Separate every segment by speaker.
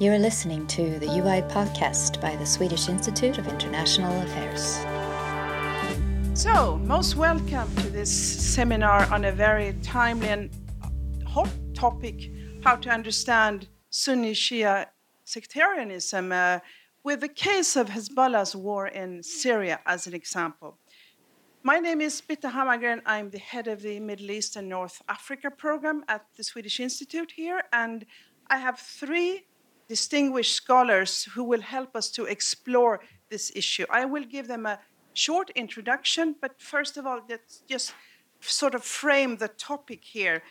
Speaker 1: You are listening to the UI podcast by the Swedish Institute of International Affairs.
Speaker 2: So, most welcome to this seminar on a very timely and hot topic how to understand Sunni Shia sectarianism, uh, with the case of Hezbollah's war in Syria as an example. My name is Bitte Hammargren. I'm the head of the Middle East and North Africa program at the Swedish Institute here, and I have three distinguished scholars who will help us to explore this issue. I will give them a short introduction, but first of all, let's just sort of frame the topic here.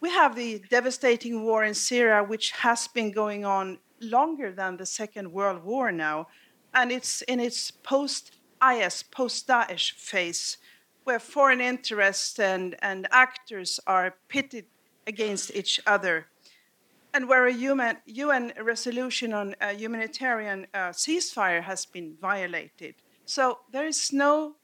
Speaker 2: We have the devastating war in Syria, which has been going on longer than the Second World War now, and it's in its post IS, post Daesh phase, where foreign interests and, and actors are pitted against each other, and where a UN resolution on a humanitarian uh, ceasefire has been violated. So there is no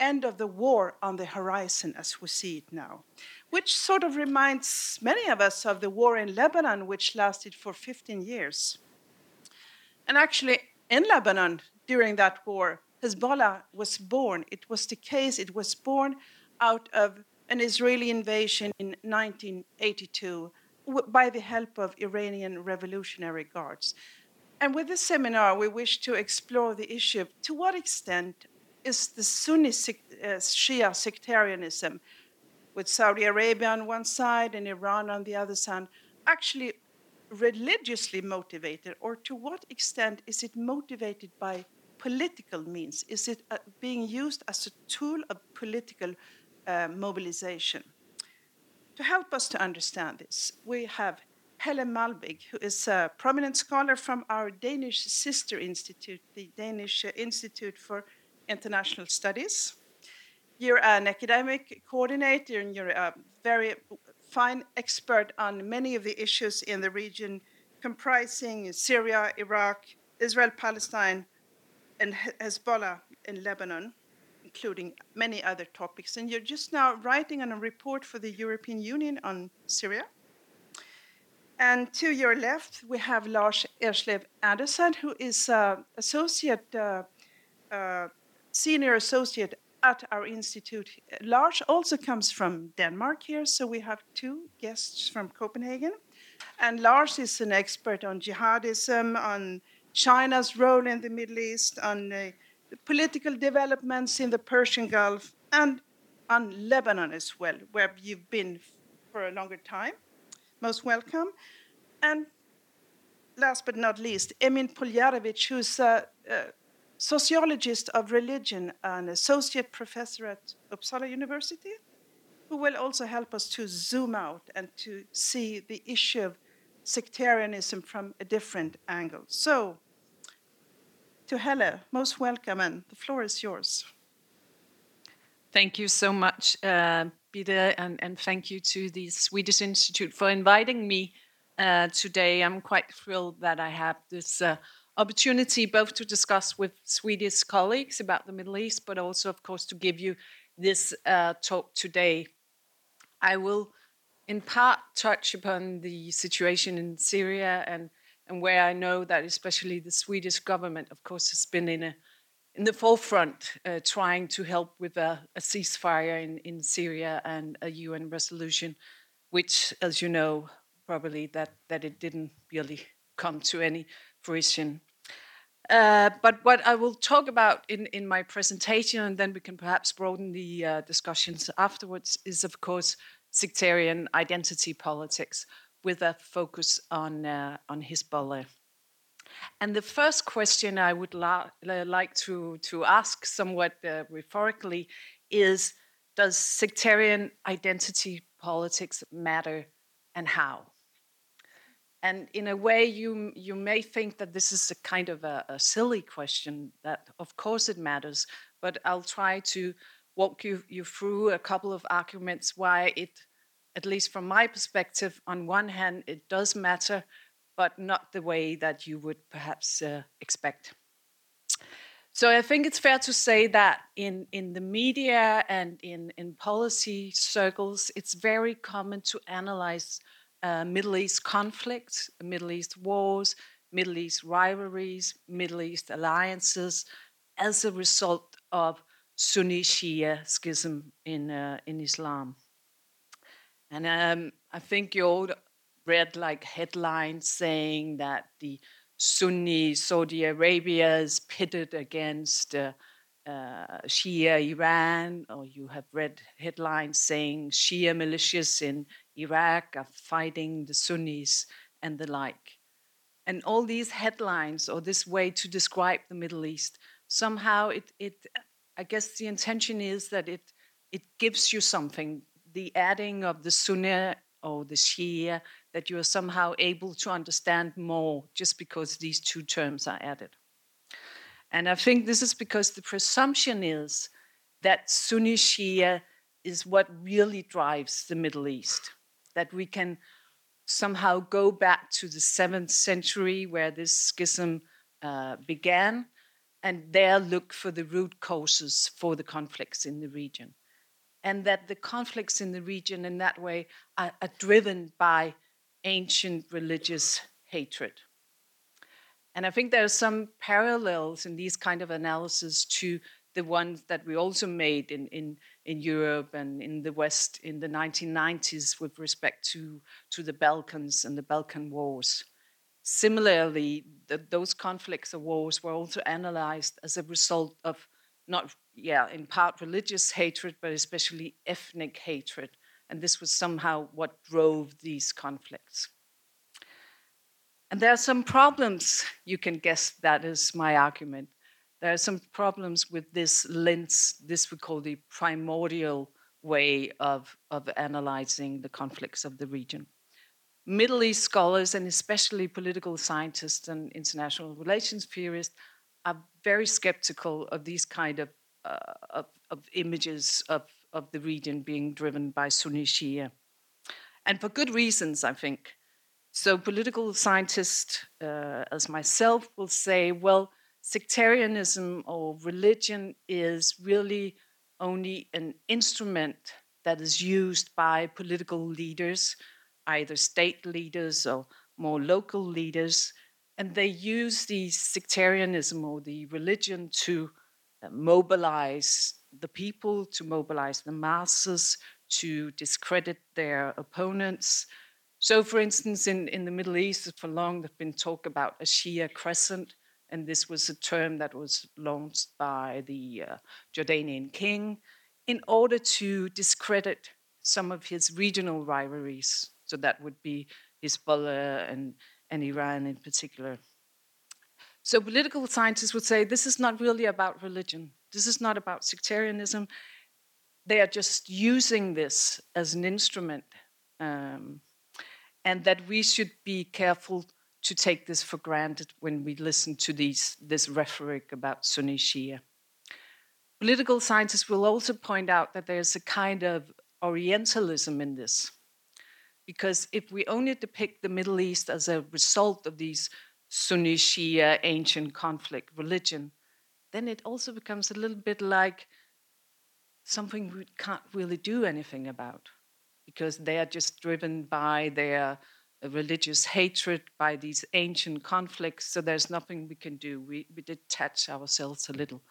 Speaker 2: end of the war on the horizon as we see it now, which sort of reminds many of us of the war in Lebanon, which lasted for 15 years. And actually, in Lebanon, during that war, Hezbollah was born. It was the case, it was born out of an Israeli invasion in 1982 by the help of Iranian Revolutionary Guards. And with this seminar, we wish to explore the issue to what extent is the Sunni uh, Shia sectarianism, with Saudi Arabia on one side and Iran on the other side, actually religiously motivated, or to what extent is it motivated by political means? Is it uh, being used as a tool of political uh, mobilization? To help us to understand this, we have Helle Malmvig, who is a prominent scholar from our Danish sister institute, the Danish Institute for International Studies. You're an academic coordinator and you're a very fine expert on many of the issues in the region, comprising Syria, Iraq, Israel, Palestine, and Hezbollah in Lebanon, including many other topics. And you're just now writing on a report for the European Union on Syria. And to your left, we have Lars Erslev Andersen, who is uh, associate, uh, uh, senior associate at our institute. Lars also comes from Denmark here, so we have two guests from Copenhagen. And Lars is an expert on jihadism, on China's role in the Middle East, on uh, political developments in the Persian Gulf, and on Lebanon as well, where you've been for a longer time. Most welcome. And last but not least, Emin Poljarevic, who's a, a sociologist of religion and associate professor at Uppsala University, who will also help us to zoom out and to see the issue of sectarianism from a different angle. So, to Helle, most welcome, and the floor is yours.
Speaker 3: Thank you so much, uh, Bitte, and, and thank you to the Swedish Institute for inviting me uh, today. I'm quite thrilled that I have this uh, opportunity both to discuss with Swedish colleagues about the Middle East, but also, of course, to give you this uh, talk today. I will in part touch upon the situation in Syria and, and where I know that especially the Swedish government, of course, has been in a in the forefront uh, trying to help with a, a, ceasefire in, in Syria and a UN resolution, which, as you know, probably that, that it didn't really come to any fruition. Uh, but what I will talk about in, in my presentation, and then we can perhaps broaden the uh, discussions afterwards, is of course sectarian identity politics with a focus on, uh, on Hezbollah. And the first question I would la- like to, to ask somewhat uh, rhetorically is Does sectarian identity politics matter and how? And in a way, you, you may think that this is a kind of a, a silly question, that of course it matters, but I'll try to walk you, you through a couple of arguments why it, at least from my perspective, on one hand, it does matter, but not the way that you would perhaps uh, expect. So I think it's fair to say that in, in the media and in, in policy circles, it's very common to analyze uh, Middle East conflicts, Middle East wars, Middle East rivalries, Middle East alliances as a result of Sunni Shia schism in, uh, in Islam. And um, I think you all read like headlines saying that the Sunni Saudi Arabia is pitted against uh, uh, Shia Iran, or you have read headlines saying Shia militias in Iraq are fighting the Sunnis and the like. And all these headlines, or this way to describe the Middle East, somehow it, it I guess the intention is that it, it gives you something, the adding of the Sunni or the Shia, that you are somehow able to understand more just because these two terms are added. And I think this is because the presumption is that Sunni Shia is what really drives the Middle East, that we can somehow go back to the seventh century where this schism uh, began and there look for the root causes for the conflicts in the region. And that the conflicts in the region in that way are, are driven by ancient religious hatred. And I think there are some parallels in these kind of analysis to the ones that we also made in, in, in Europe and in the West in the 1990s with respect to, to the Balkans and the Balkan Wars. Similarly, the, those conflicts or wars were also analyzed as a result of not, yeah, in part religious hatred, but especially ethnic hatred. And this was somehow what drove these conflicts. And there are some problems, you can guess that is my argument. There are some problems with this lens, this we call the primordial way of, of analyzing the conflicts of the region. Middle East scholars, and especially political scientists and international relations theorists, are very skeptical of these kind of, of, of, images of, of the region being driven by Sunni Shia. And for good reasons, I think. So, political scientists, uh, as myself, will say, well, sectarianism or religion is really only an instrument that is used by political leaders either state leaders or more local leaders, and they use the sectarianism or the religion to uh, mobilize the people, to mobilize the masses, to discredit their opponents. So, for instance, in, in the Middle East, for long there's been talk about a Shia crescent, and this was a term that was launched by the uh, Jordanian king in order to discredit some of his regional rivalries so that would be Hezbollah and, and Iran in particular. So political scientists would say this is not really about religion. This is not about sectarianism. They are just using this as an instrument, um, and that we should be careful to take this for granted when we listen to these, this rhetoric about Sunni Shia. Political scientists will also point out that there's a kind of Orientalism in this. Because if we only depict the Middle East as a result of these Sunni Shia ancient conflict religion, then it also becomes a little bit like something we can't really do anything about because they are just driven by their uh, religious hatred, by these ancient conflicts. So there's nothing we can do. We, we detach ourselves a little,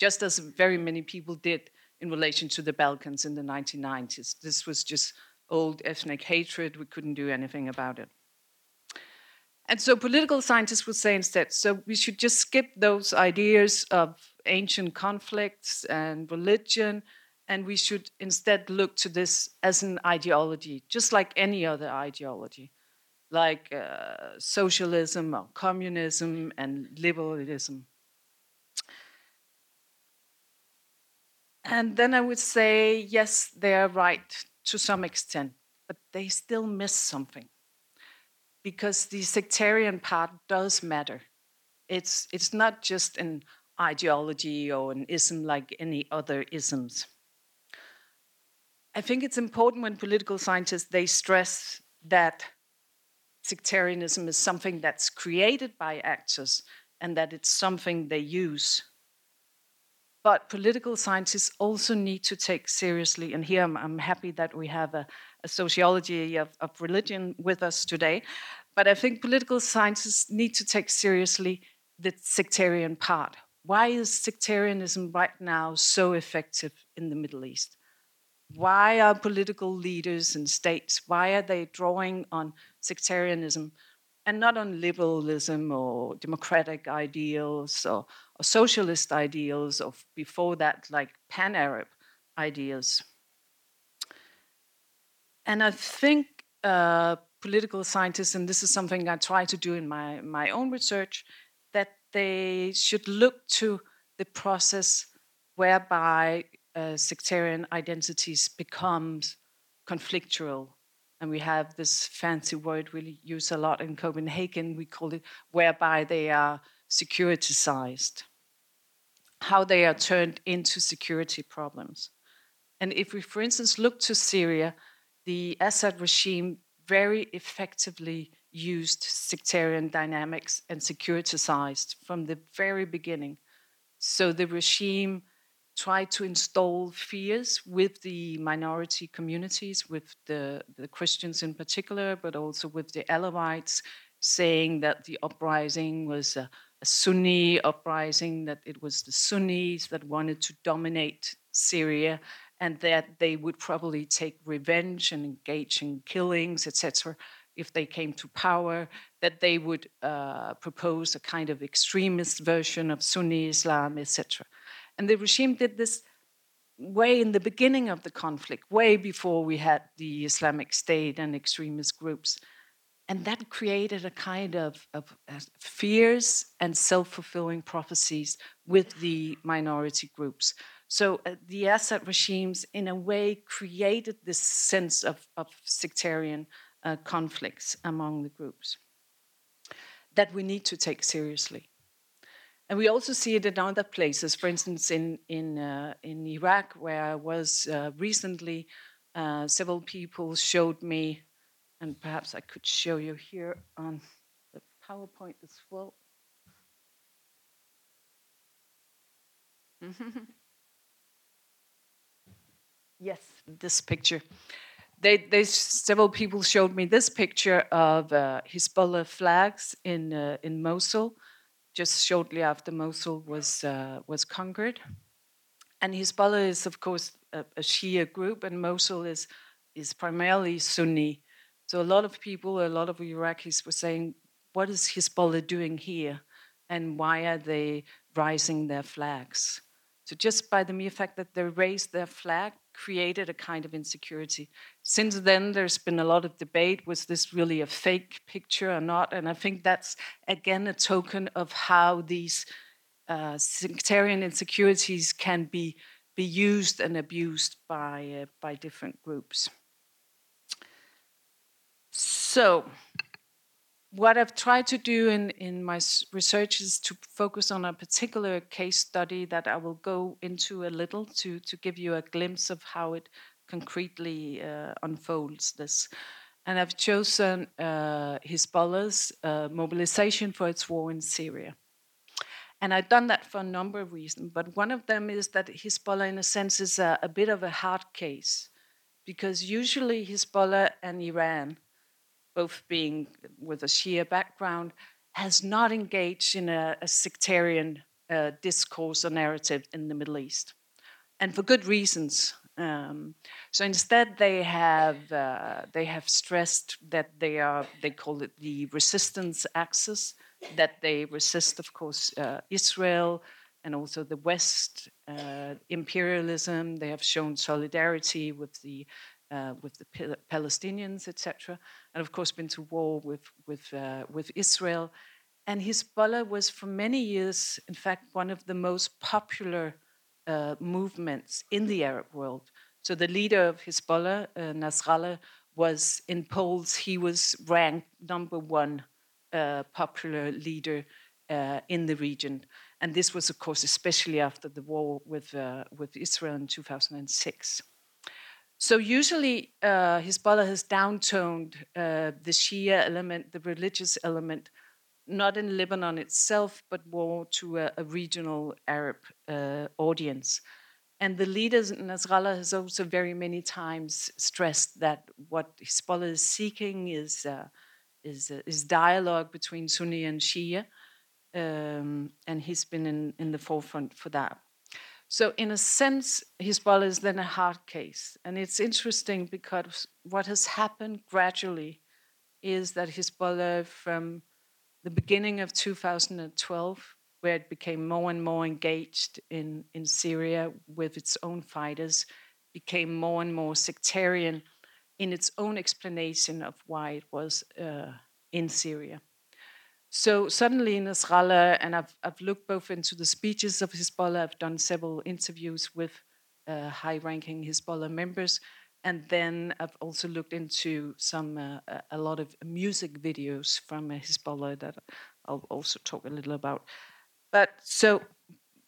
Speaker 3: just as very many people did in relation to the Balkans in the 1990s. This was just old ethnic hatred. We couldn't do anything about it. And so political scientists would say instead, so we should just skip those ideas of ancient conflicts and religion, and we should instead look to this as an ideology, just like any other ideology, like uh, socialism or communism and liberalism. And then I would say, yes, they are right to some extent, but they still miss something because the sectarian part does matter. It's, it's not just an ideology or an ism like any other isms. I think it's important when political scientists they stress that sectarianism is something that's created by actors and that it's something they use but political scientists also need to take seriously, and here I'm, I'm happy that we have a, sociology of, of religion with us today. But I think political scientists need to take seriously the sectarian part. Why is sectarianism right now so effective in the Middle East? Why are political leaders and states, why are they drawing on sectarianism and not on liberalism or democratic ideals or, or socialist ideals or before that, like pan Arab ideas? And I think uh, political scientists, and this is something I try to do in my, my own research, that they should look to the process whereby uh, sectarian identities becomes conflictual. And we have this fancy word we use a lot in Copenhagen, we call it whereby they are securitized, how they are turned into security problems. And if we, for instance, look to Syria, the Assad regime very effectively used sectarian dynamics and securitized from the very beginning. So the regime tried to install fears with the minority communities, with the, the Christians in particular, but also with the Alawites, saying that the uprising was a, a Sunni uprising, that it was the Sunnis that wanted to dominate Syria, and that they would probably take revenge and engage in killings, etc., if they came to power, that they would uh, propose a kind of extremist version of Sunni Islam, etc. And the regime did this way in the beginning of the conflict, way before we had the Islamic State and extremist groups. And that created a kind of, of uh, fears and self fulfilling prophecies with the minority groups. So uh, the Assad regimes, in a way, created this sense of, of sectarian uh, conflicts among the groups that we need to take seriously. And we also see it in other places. For instance, in in uh, in Iraq, where I was uh, recently, uh, several people showed me, and perhaps I could show you here on the PowerPoint as well. yes, this picture. They, they, several people showed me this picture of uh, Hezbollah flags in uh, in Mosul, just shortly after Mosul was uh, was conquered. And Hezbollah is, of course, a, a, Shia group, and Mosul is is primarily Sunni. So a lot of people, a lot of Iraqis, were saying, "What is Hezbollah doing here, and why are they rising their flags?" So just by the mere fact that they raised their flag created a kind of insecurity. Since then, there's been a lot of debate was this really a fake picture or not? And I think that's, again, a token of how these uh, sectarian insecurities can be, be used and abused by, uh, by different groups. So, what I've tried to do in, in my research is to focus on a particular case study that I will go into a little to, to give you a glimpse of how it concretely uh, unfolds this. And I've chosen uh, Hezbollah's uh, mobilization for its war in Syria. And I've done that for a number of reasons, but one of them is that Hezbollah, in a sense, is a, a bit of a hard case, because usually Hezbollah and Iran both being with a Shia background, has not engaged in a, a sectarian uh, discourse or narrative in the Middle East, and for good reasons. Um, so instead, they have uh, they have stressed that they are they call it the resistance axis that they resist, of course, uh, Israel and also the West uh, imperialism. They have shown solidarity with the uh, with the Palestinians, etc., and of course been to war with with uh, with Israel. And Hezbollah was for many years, in fact, one of the most popular uh, movements in the Arab world. So the leader of Hezbollah, uh, Nasrallah, was in polls. He was ranked number one uh, popular leader uh, in the region. And this was, of course, especially after the war with, with Israel in 2006. So usually uh, Hezbollah has downtoned uh, the Shia element, the religious element, not in Lebanon itself, but more to a, a regional Arab uh, audience. And the leaders, Nasrallah has also very many times stressed that what Hezbollah is seeking is, uh, is, uh, is dialogue between Sunni and Shia. Um, and he's been in, in the forefront for that. So, in a sense, Hezbollah is then a hard case. And it's interesting because what has happened gradually is that Hezbollah, from the beginning of 2012, where it became more and more engaged in, in Syria with its own fighters, became more and more sectarian in its own explanation of why it was uh, in Syria. So suddenly Nasrallah, and I've, I've looked both into the speeches of Hezbollah, I've done several interviews with uh, high ranking Hezbollah members, and then I've also looked into some uh, a lot of music videos from uh, Hezbollah that I'll also talk a little about. But so,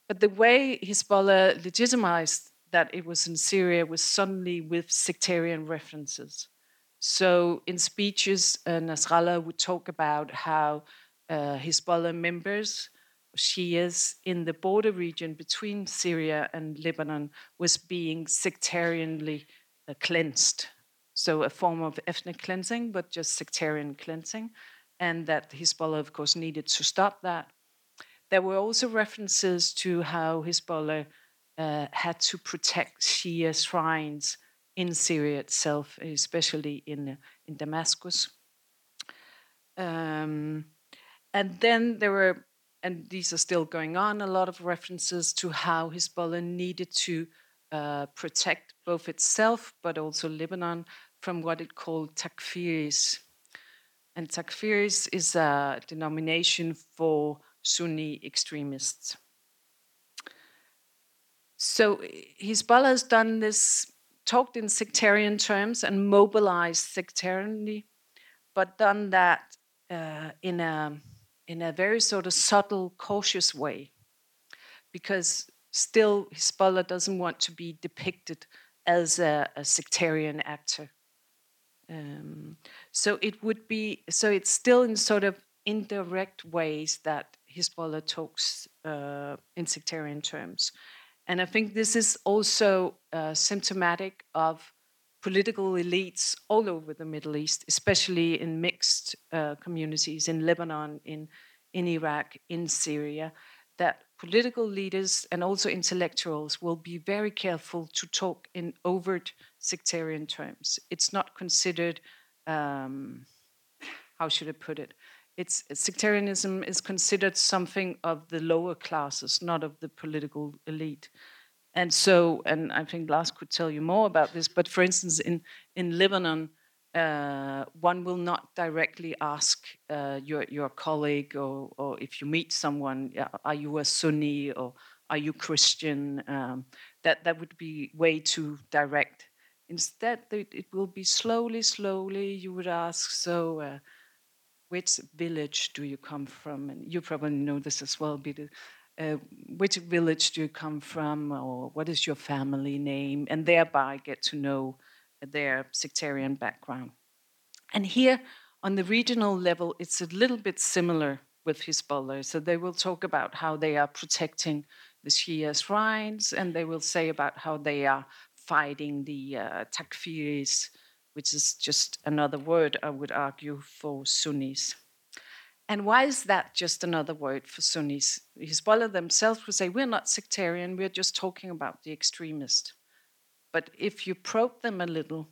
Speaker 3: but the way Hezbollah legitimized that it was in Syria was suddenly with sectarian references. So in speeches, uh, Nasrallah would talk about how uh, Hezbollah members, Shias in the border region between Syria and Lebanon was being sectarianly uh, cleansed. So, a form of ethnic cleansing, but just sectarian cleansing, and that Hezbollah, of course, needed to stop that. There were also references to how Hezbollah uh, had to protect Shia shrines in Syria itself, especially in, in Damascus. Um, and then there were, and these are still going on, a lot of references to how Hezbollah needed to uh, protect both itself but also Lebanon from what it called takfiris. And takfiris is a denomination for Sunni extremists. So Hezbollah has done this, talked in sectarian terms and mobilized sectarianly, but done that uh, in a in a very sort of subtle, cautious way, because still Hezbollah doesn't want to be depicted as a, a sectarian actor. Um, so it would be so it's still in sort of indirect ways that Hezbollah talks uh, in sectarian terms, and I think this is also uh, symptomatic of political elites all over the Middle East, especially in mixed uh, communities in Lebanon, in, in Iraq, in Syria, that political leaders and also intellectuals will be very careful to talk in overt sectarian terms. It's not considered, um, how should I put it? It's sectarianism is considered something of the lower classes, not of the political elite. And so, and I think Lars could tell you more about this, but for instance, in, in Lebanon, uh, one will not directly ask uh, your, your colleague or, or if you meet someone, are you a Sunni or are you Christian? Um, that, that would be way too direct. Instead, it will be slowly, slowly, you would ask, so uh, which village do you come from? And you probably know this as well, Bitte uh, which village do you come from, or what is your family name, and thereby get to know their sectarian background. And here, on the regional level, it's a little bit similar with Hezbollah. So they will talk about how they are protecting the Shia shrines, and they will say about how they are fighting the uh, takfiris, which is just another word, I would argue, for Sunnis. And why is that just another word for Sunnis? Hezbollah themselves would say, we're not sectarian, we're just talking about the extremist. But if you probe them a little,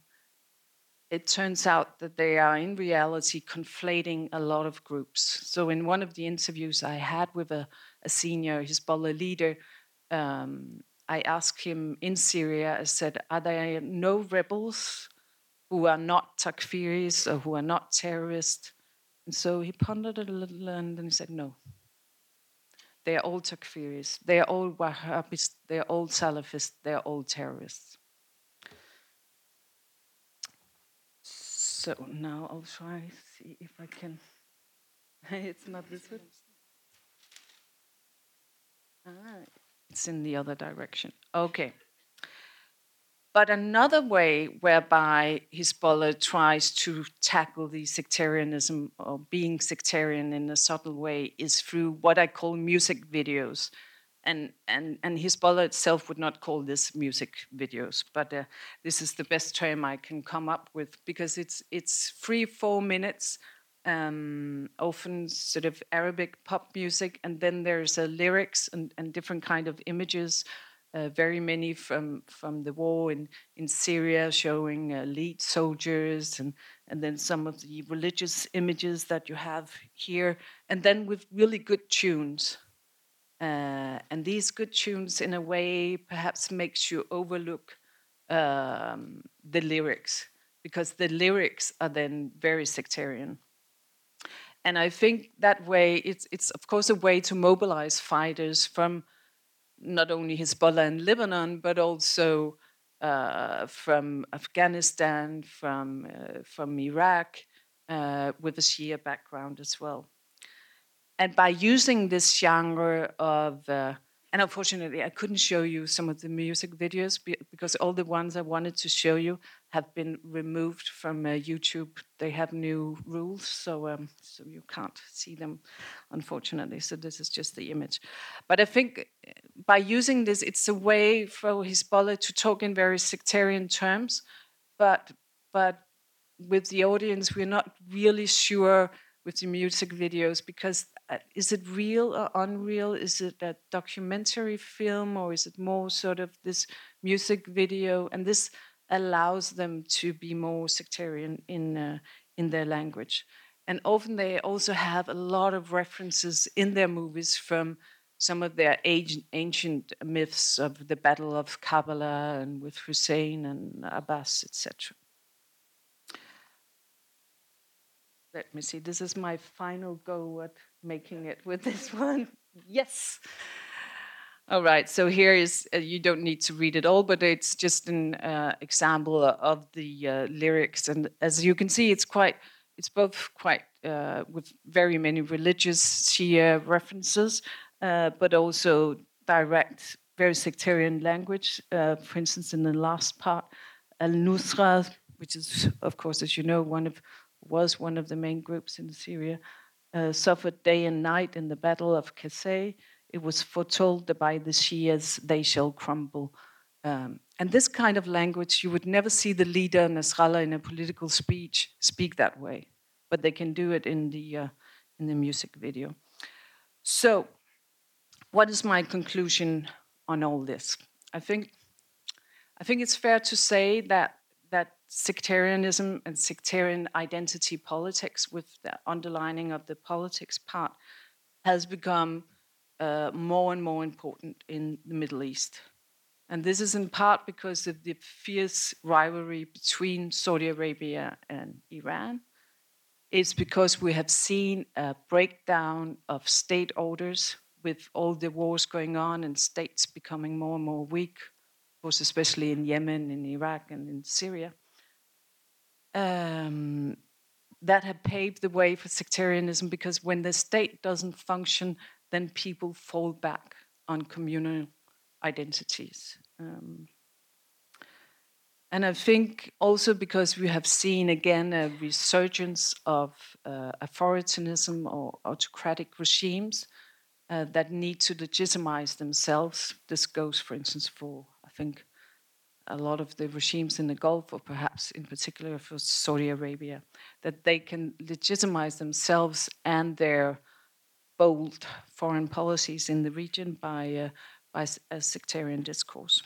Speaker 3: it turns out that they are in reality conflating a lot of groups. So, in one of the interviews I had with a, a senior Hezbollah leader, um, I asked him in Syria, I said, Are there no rebels who are not takfiris or who are not terrorists? And so he pondered a little and then he said, No. They are all Takfiris. They are all Wahhabis. They are all Salafists. They are all terrorists. So now I'll try see if I can. it's not this one. Ah, it's in the other direction. Okay. But another way whereby Hezbollah tries to tackle the sectarianism or being sectarian in a subtle way is through what I call music videos. and and and Hezbollah itself would not call this music videos, but uh, this is the best term I can come up with because it's it's three four minutes, um, often sort of Arabic pop music, and then there's uh, lyrics and, and different kind of images. Uh, very many from from the war in in Syria, showing uh, lead soldiers, and and then some of the religious images that you have here, and then with really good tunes. Uh, and these good tunes, in a way, perhaps makes you overlook um, the lyrics because the lyrics are then very sectarian. And I think that way, it's, it's of course a way to mobilize fighters from not only Hezbollah and Lebanon, but also uh, from Afghanistan, from, uh, from Iraq, uh, with a Shia background as well. And by using this genre of uh, and unfortunately i couldn't show you some of the music videos because all the ones i wanted to show you have been removed from uh, youtube. They have new rules so um, so you can't see them unfortunately. So this is just the image. But i think uh, by using this it's a way for hezbollah to talk in very sectarian terms but but with the audience we're not really sure with the music videos because is it real or unreal? Is it a documentary film or is it more sort of this music video? And this allows them to be more sectarian in uh, in their language. And often they also have a lot of references in their movies from some of their ancient myths of the Battle of Karbala and with Hussein and Abbas, etc. let me see, this is my final go at making it with this one. yes. All right, so here is, uh, you don't need to read it all, but it's just an uh, example of the uh, lyrics. And as you can see, it's quite, it's both quite uh, with very many religious Shia references, uh, but also direct, very sectarian language. Uh, for instance, in the last part, Al Nusra, which is, of course, as you know, one of was one of the main groups in Syria, uh, suffered day and night in the Battle of Qusayr. It was foretold by the Shias they shall crumble. Um, and this kind of language, you would never see the leader Nasrallah in a political speech speak that way, but they can do it in the uh, in the music video. So, what is my conclusion on all this? I think I think it's fair to say that sectarianism and sectarian identity politics, with the underlining of the politics part, has become uh, more and more important in the Middle East. And this is in part because of the fierce rivalry between Saudi Arabia and Iran. It's because we have seen a breakdown of state orders with all the wars going on and states becoming more and more weak, of course, especially in Yemen, in Iraq, and in Syria um, that have paved the way for sectarianism because when the state doesn't function, then people fall back on communal identities. Um, and I think also because we have seen again a resurgence of uh, authoritarianism or autocratic regimes uh, that need to legitimize themselves. This goes, for instance, for I think a lot of the regimes in the Gulf, or perhaps in particular for Saudi Arabia, that they can legitimize themselves and their bold foreign policies in the region by, uh, by a sectarian discourse.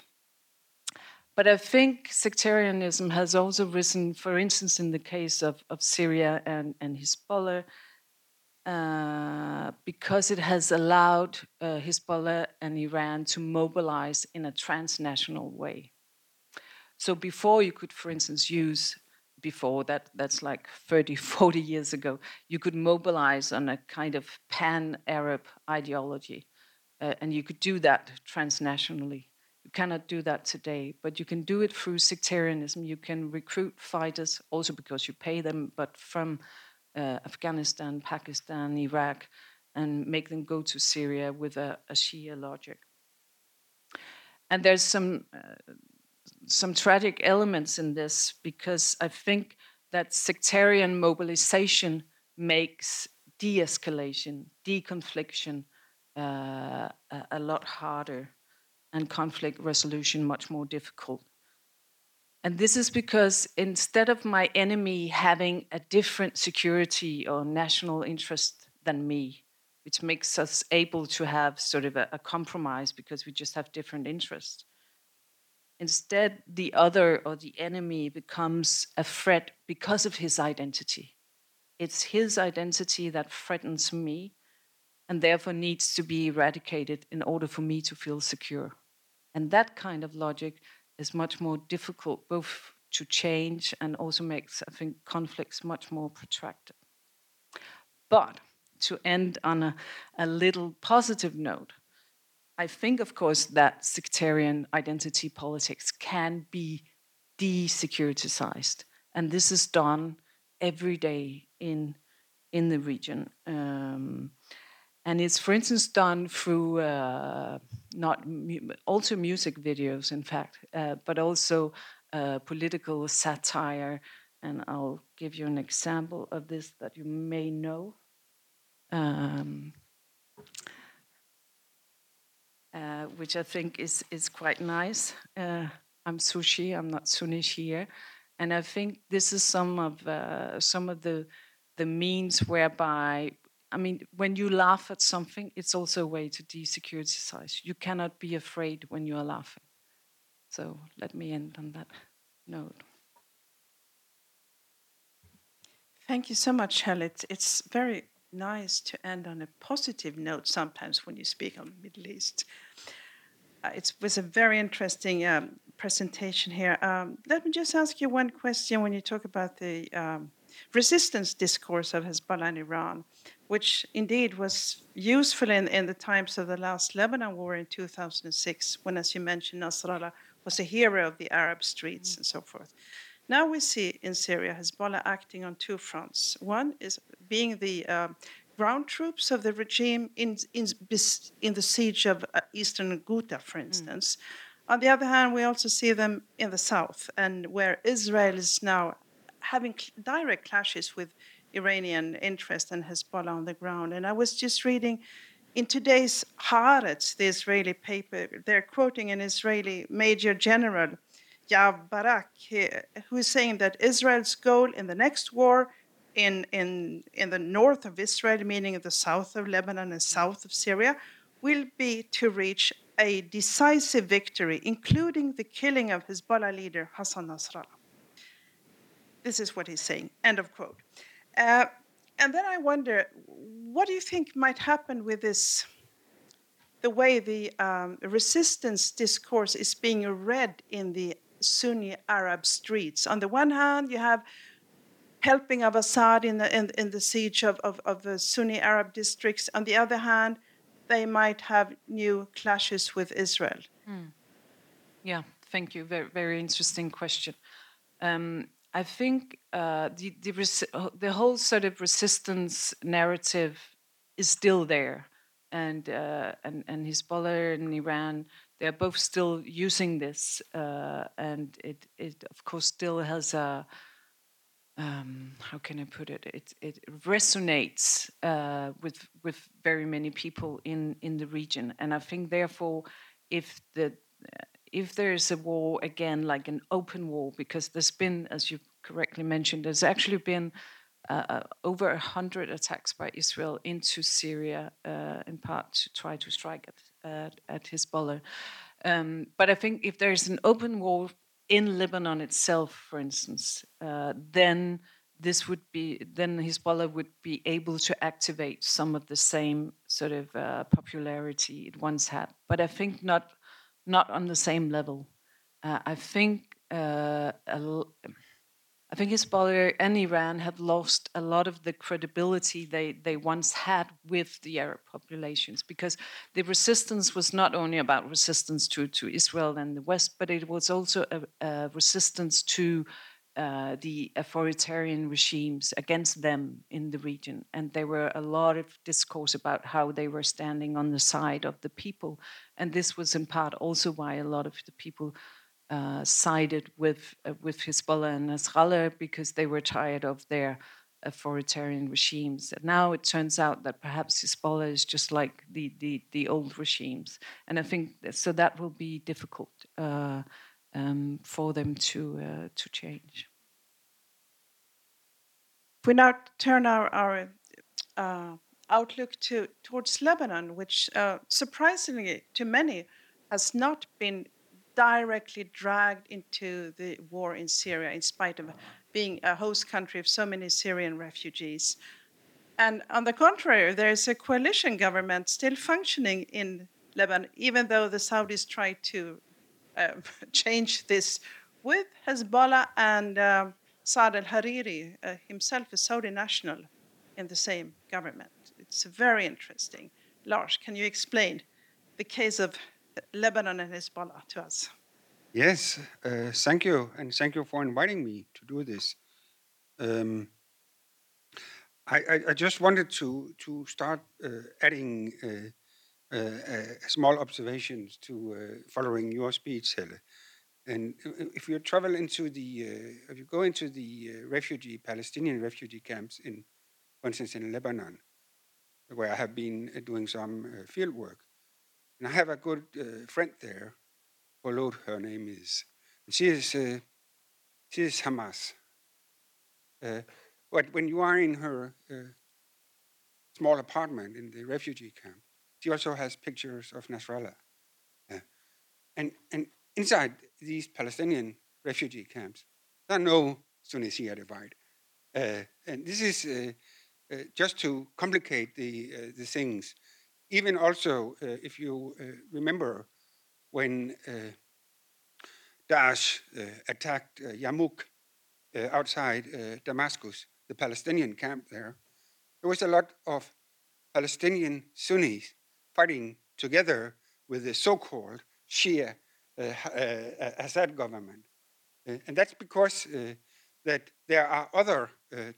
Speaker 3: But I think sectarianism has also risen, for instance, in the case of, of Syria and, and Hezbollah, uh, because it has allowed uh, Hezbollah and Iran to mobilize in a transnational way. So before you could, for instance, use before that that's like 30 40 years ago you could mobilize on a kind of pan-arab ideology uh, and you could do that transnationally. You cannot do that today but you can do it through sectarianism. You can recruit fighters also because you pay them but from uh, afghanistan pakistan iraq and make them go to syria with a, a shia logic. And there's some uh, some tragic elements in this because I think that sectarian mobilization makes de escalation, deconfliction uh, a, a lot harder and conflict resolution much more difficult. And this is because instead of my enemy having a different security or national interest than me, which makes us able to have sort of a, a compromise because we just have different interests, instead the other or the enemy becomes a threat because of his identity. It's his identity that threatens me and therefore needs to be eradicated in order for me to feel secure. And that kind of logic is much more difficult both to change and also makes, I think, conflicts much more protracted. But to end on a, a little positive note, I think, of course, that sectarian identity politics can be de-securitized, and this is done every day in in the region. Um, and it's, for instance, done through uh, not mu- also music videos, in fact, uh, but also uh, political satire. And I'll give you an example of this that you may know. Um, uh, which I think is is quite nice. Uh, I'm Sushi. I'm not Sunni here, and I think this is some of uh, some of the the means whereby I mean, when you laugh at something, it's also a way to desecuritize. You cannot be afraid when you are laughing. So let me end on that note.
Speaker 2: Thank you so much, Helle. It's, it's very nice to end on a positive note sometimes when you speak on the Middle East. Uh, it was a very interesting um, presentation here. Um, let me just ask you one question when you talk about the um, resistance discourse of Hezbollah in Iran which indeed was useful in, in the times of the last Lebanon war in 2006, when, as you mentioned, Nasrallah was a hero of the Arab streets mm. and so forth. Now we see in Syria Hezbollah acting on two fronts. One is being the uh, ground troops of the regime in, in, in the siege of uh, eastern Ghouta, for mm. instance. Mm. On the other hand, we also see them in the south, and where Israel is now having direct clashes with Iranian interest and Hezbollah on the ground. And I was just reading in today's Haaretz, the Israeli paper, they're quoting an Israeli Major General, Yav Barak, who is saying that Israel's goal in the next war in, in, in the north of Israel, meaning the south of Lebanon and south of Syria, will be to reach a decisive victory, including the killing of Hezbollah leader Hassan Nasrallah. This is what he's saying. End of quote. Uh, and then I wonder, what do you think might happen with this? The way the um, resistance discourse is being read in the Sunni Arab streets. On the one hand, you have helping of Assad in the, in, in the siege of, of, of, the Sunni Arab districts. On the other hand, they might have new clashes with Israel. Mm.
Speaker 3: Yeah, thank you. Very, very interesting question. Um, I think uh, the the, the, whole sort of resistance narrative is still there, and uh, and and Hezbollah and Iran they're both still using this, uh, and it it of course still has a um, how can I put it? It it resonates uh, with with very many people in in the region, and I think therefore, if the if there's a war again, like an open war, because there's been, as you correctly mentioned, there's actually been uh, uh over a hundred attacks by Israel into Syria, uh, in part to try to strike at, at, at Hezbollah. Um, but I think if there's an open war in Lebanon itself, for instance, uh, then this would be then Hezbollah would be able to activate some of the same sort of uh, popularity it once had. But I think not not on the same level. Uh, I think uh, I think Hezbollah and Iran have lost a lot of the credibility they, they once had with the Arab populations because the resistance was not only about resistance to, to Israel and the West, but it was also a, a resistance to uh, the authoritarian regimes against them in the region. And there were a lot of discourse about how they were standing on the side of the people. And this was in part also why a lot of the people uh, sided with, uh, with Hezbollah and Nasrallah because they were tired of their authoritarian regimes. And now it turns out that perhaps Hezbollah is just like the, the, the old regimes. And I think so that will be difficult uh, um, for them to, uh, to change.
Speaker 2: If we now turn our, our uh, outlook to, towards Lebanon, which uh, surprisingly to many has not been directly dragged into the war in Syria, in spite of being a host country of so many Syrian refugees. And on the contrary, there is a coalition government still functioning in Lebanon, even though the Saudis tried to uh, change this with Hezbollah and um, Saad al Hariri, uh, himself a Saudi national, in the same government. It's very interesting. Lars, can you explain the case of Lebanon and Hezbollah to us?
Speaker 4: Yes, uh, thank you, and thank you for inviting me to do this. Um, I, I, I, just wanted to to start uh, adding uh, uh small observations to uh, following your speech, Helle. And if you travel into the, uh, if you go into the refugee Palestinian refugee camps in, for instance, in Lebanon, where I have been doing some field work, and I have a good friend there followed her name is. She is, uh, she is Hamas. Uh, but when you are in her uh, small apartment in the refugee camp, she also has pictures of Nasrallah. Uh, and, and inside these Palestinian refugee camps, there are no Sunni Shia divide. Uh, and this is uh, just to complicate the, the things. Even also, if you remember when uh, Daesh uh, attacked uh, Yarmouk outside Damascus, the Palestinian camp there, there was a lot of Palestinian Sunnis fighting together with the so-called Shia uh, uh, Assad government. Uh, and that's because that there are other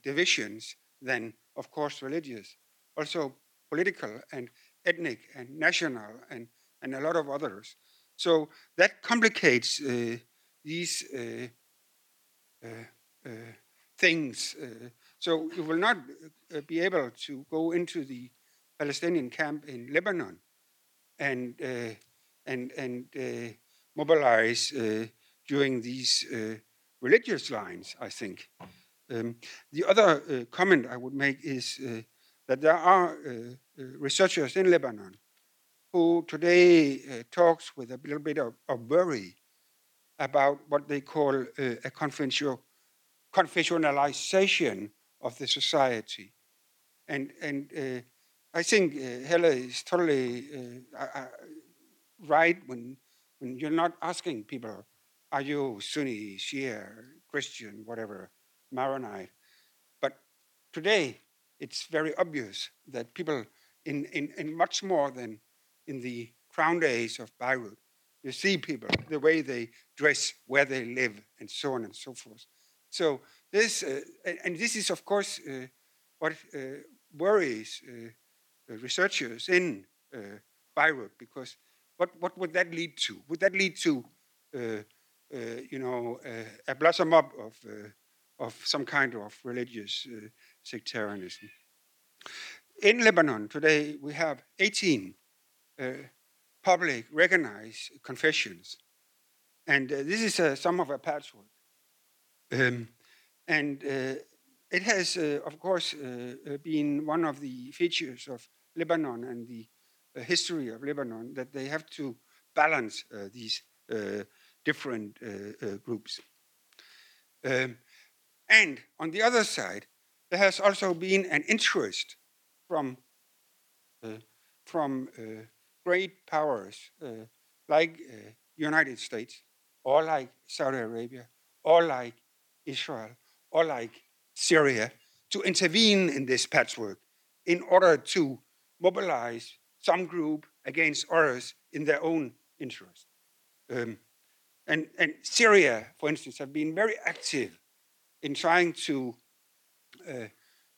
Speaker 4: divisions than, of course, religious, also political and ethnic and national and, and a lot of others. So that complicates uh, these uh, uh, things. so you will not be able to go into the Palestinian camp in Lebanon and and and mobilize during these religious lines. I think. Um, the other uh, comment I would make is uh, that there are uh, researchers in Lebanon who today uh, talks with a little bit of, of, worry about what they call uh, a confessionalization of the society. And, and uh, I think uh, Helle is totally uh, right when, when you're not asking people, are you Sunni, Shia, Christian, whatever, Maronite? But today, it's very obvious that people in, in, in much more than in the crown days of Beirut. You see people, the way they dress, where they live, and so on and so forth. So this, uh, and this is of course uh, what uh, worries uh, researchers in uh, Beirut, because what, what would that lead to? Would that lead to, uh, you know, a blossom up of, of some kind of religious sectarianism? In Lebanon today, we have 18 uh, public recognized confessions. And uh, this is uh, some of a patchwork. Um, and it has, of course, been one of the features of Lebanon and the history of Lebanon that they have to balance these different groups. Um, and on the other side, there has also been an interest from uh, from uh, great powers uh, like uh, United States, or like Saudi Arabia, or like Israel, or like Syria, to intervene in this patchwork in order to mobilize some group against others in their own interest. Um, and, and Syria, for instance, have been very active in trying to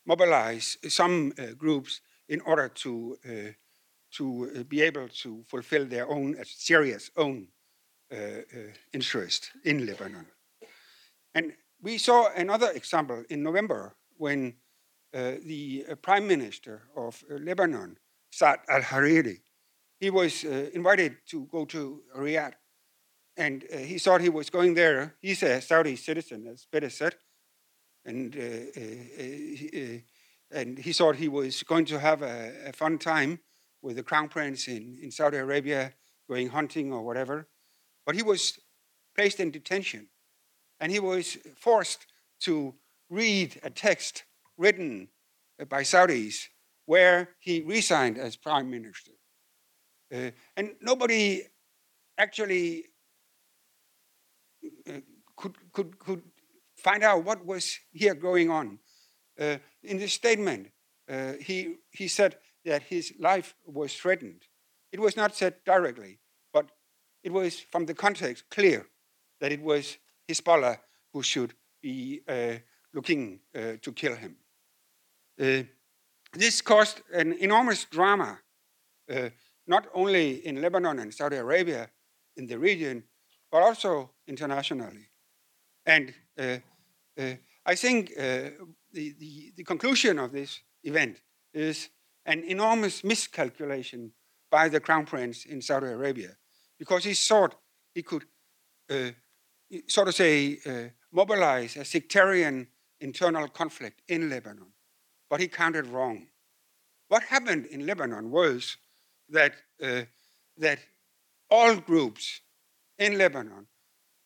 Speaker 4: mobilize some uh, groups in order to uh, to uh, be able to fulfill their own, uh, Syria's own uh, interest in Lebanon. And we saw another example in November when the prime minister of Lebanon, Saad al-Hariri, he was invited to go to Riyadh and uh, he thought he was going there. He's a Saudi citizen, as Peter said, and uh, uh, and he thought he was going to have a, a, fun time with the crown prince in, in Saudi Arabia, going hunting or whatever. But he was placed in detention, and he was forced to read a text written by Saudis where he resigned as prime minister. Uh, and nobody actually uh, could, could, could find out what was here going on. Uh, in this statement, uh, he, he said that his life was threatened. It was not said directly, but it was from the context clear that it was Hezbollah who should be uh, looking uh, to kill him. Uh, this caused an enormous drama, not only in Lebanon and Saudi Arabia, in the region, but also internationally. And uh, uh, I think uh, the, the, the, conclusion of this event is an enormous miscalculation by the crown prince in Saudi Arabia, because he thought he could, uh, sort of say, uh, mobilize a sectarian internal conflict in Lebanon, but he counted wrong. What happened in Lebanon was that, uh, that all groups in Lebanon,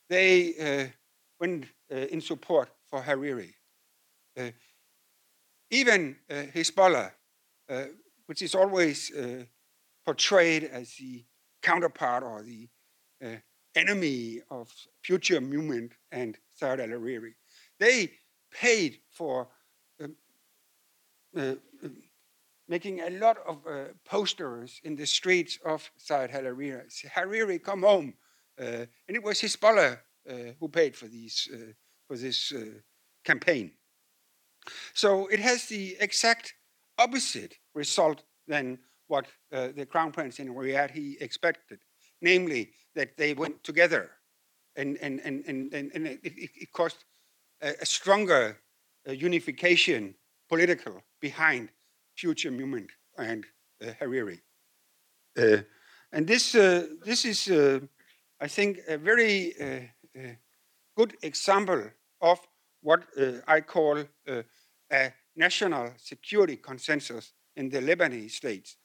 Speaker 4: they uh, went uh, in support for Hariri. Uh, even Hezbollah, which is always portrayed as the counterpart or the enemy of future movement and Saad al-Hariri. They paid for uh, uh, making a lot of uh, posters in the streets of Saad al-Hariri. Hariri, come home. Uh, and it was Hezbollah uh, who paid for, these, uh, for this campaign. So it has the exact opposite result than what uh, the crown prince in Riyadh expected, namely that they went together and, and, and, and, and it, it caused a, a stronger uh, unification political behind future movement and uh, Hariri. and this, this is I think, a very uh, uh, good example of what uh, I call uh, a national security consensus in the Lebanese states.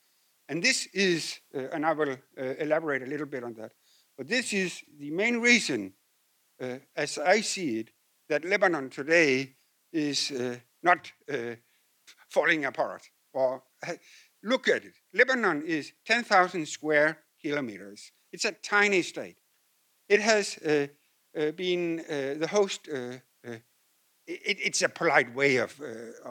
Speaker 4: And this is, uh, and I will uh, elaborate a little bit on that, but this is the main reason, as I see it, that Lebanon today is not falling apart. Or look at it. Lebanon is 10,000 square kilometers. It's a tiny state. It has uh, uh, been uh, the host. Uh, uh, it, it's a polite way of, uh,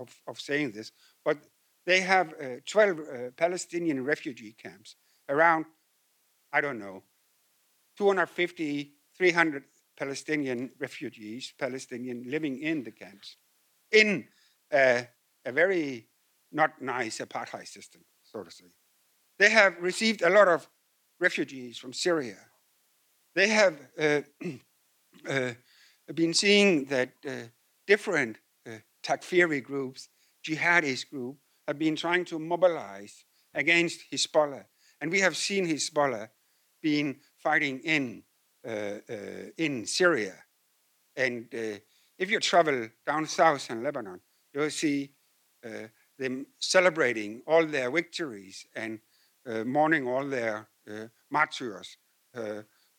Speaker 4: of, of, saying this, but they have 12 Palestinian refugee camps around, I don't know, 250, 300 Palestinian refugees, Palestinian living in the camps, in a, a very not nice apartheid system, so to say. They have received a lot of refugees from Syria, they have uh, uh, been seeing that uh, different uh, Takfiri groups, jihadist groups, have been trying to mobilize against Hezbollah. And we have seen Hezbollah being fighting in, uh, uh, in Syria. And if you travel down south in Lebanon, you'll see them celebrating all their victories and mourning all their martyrs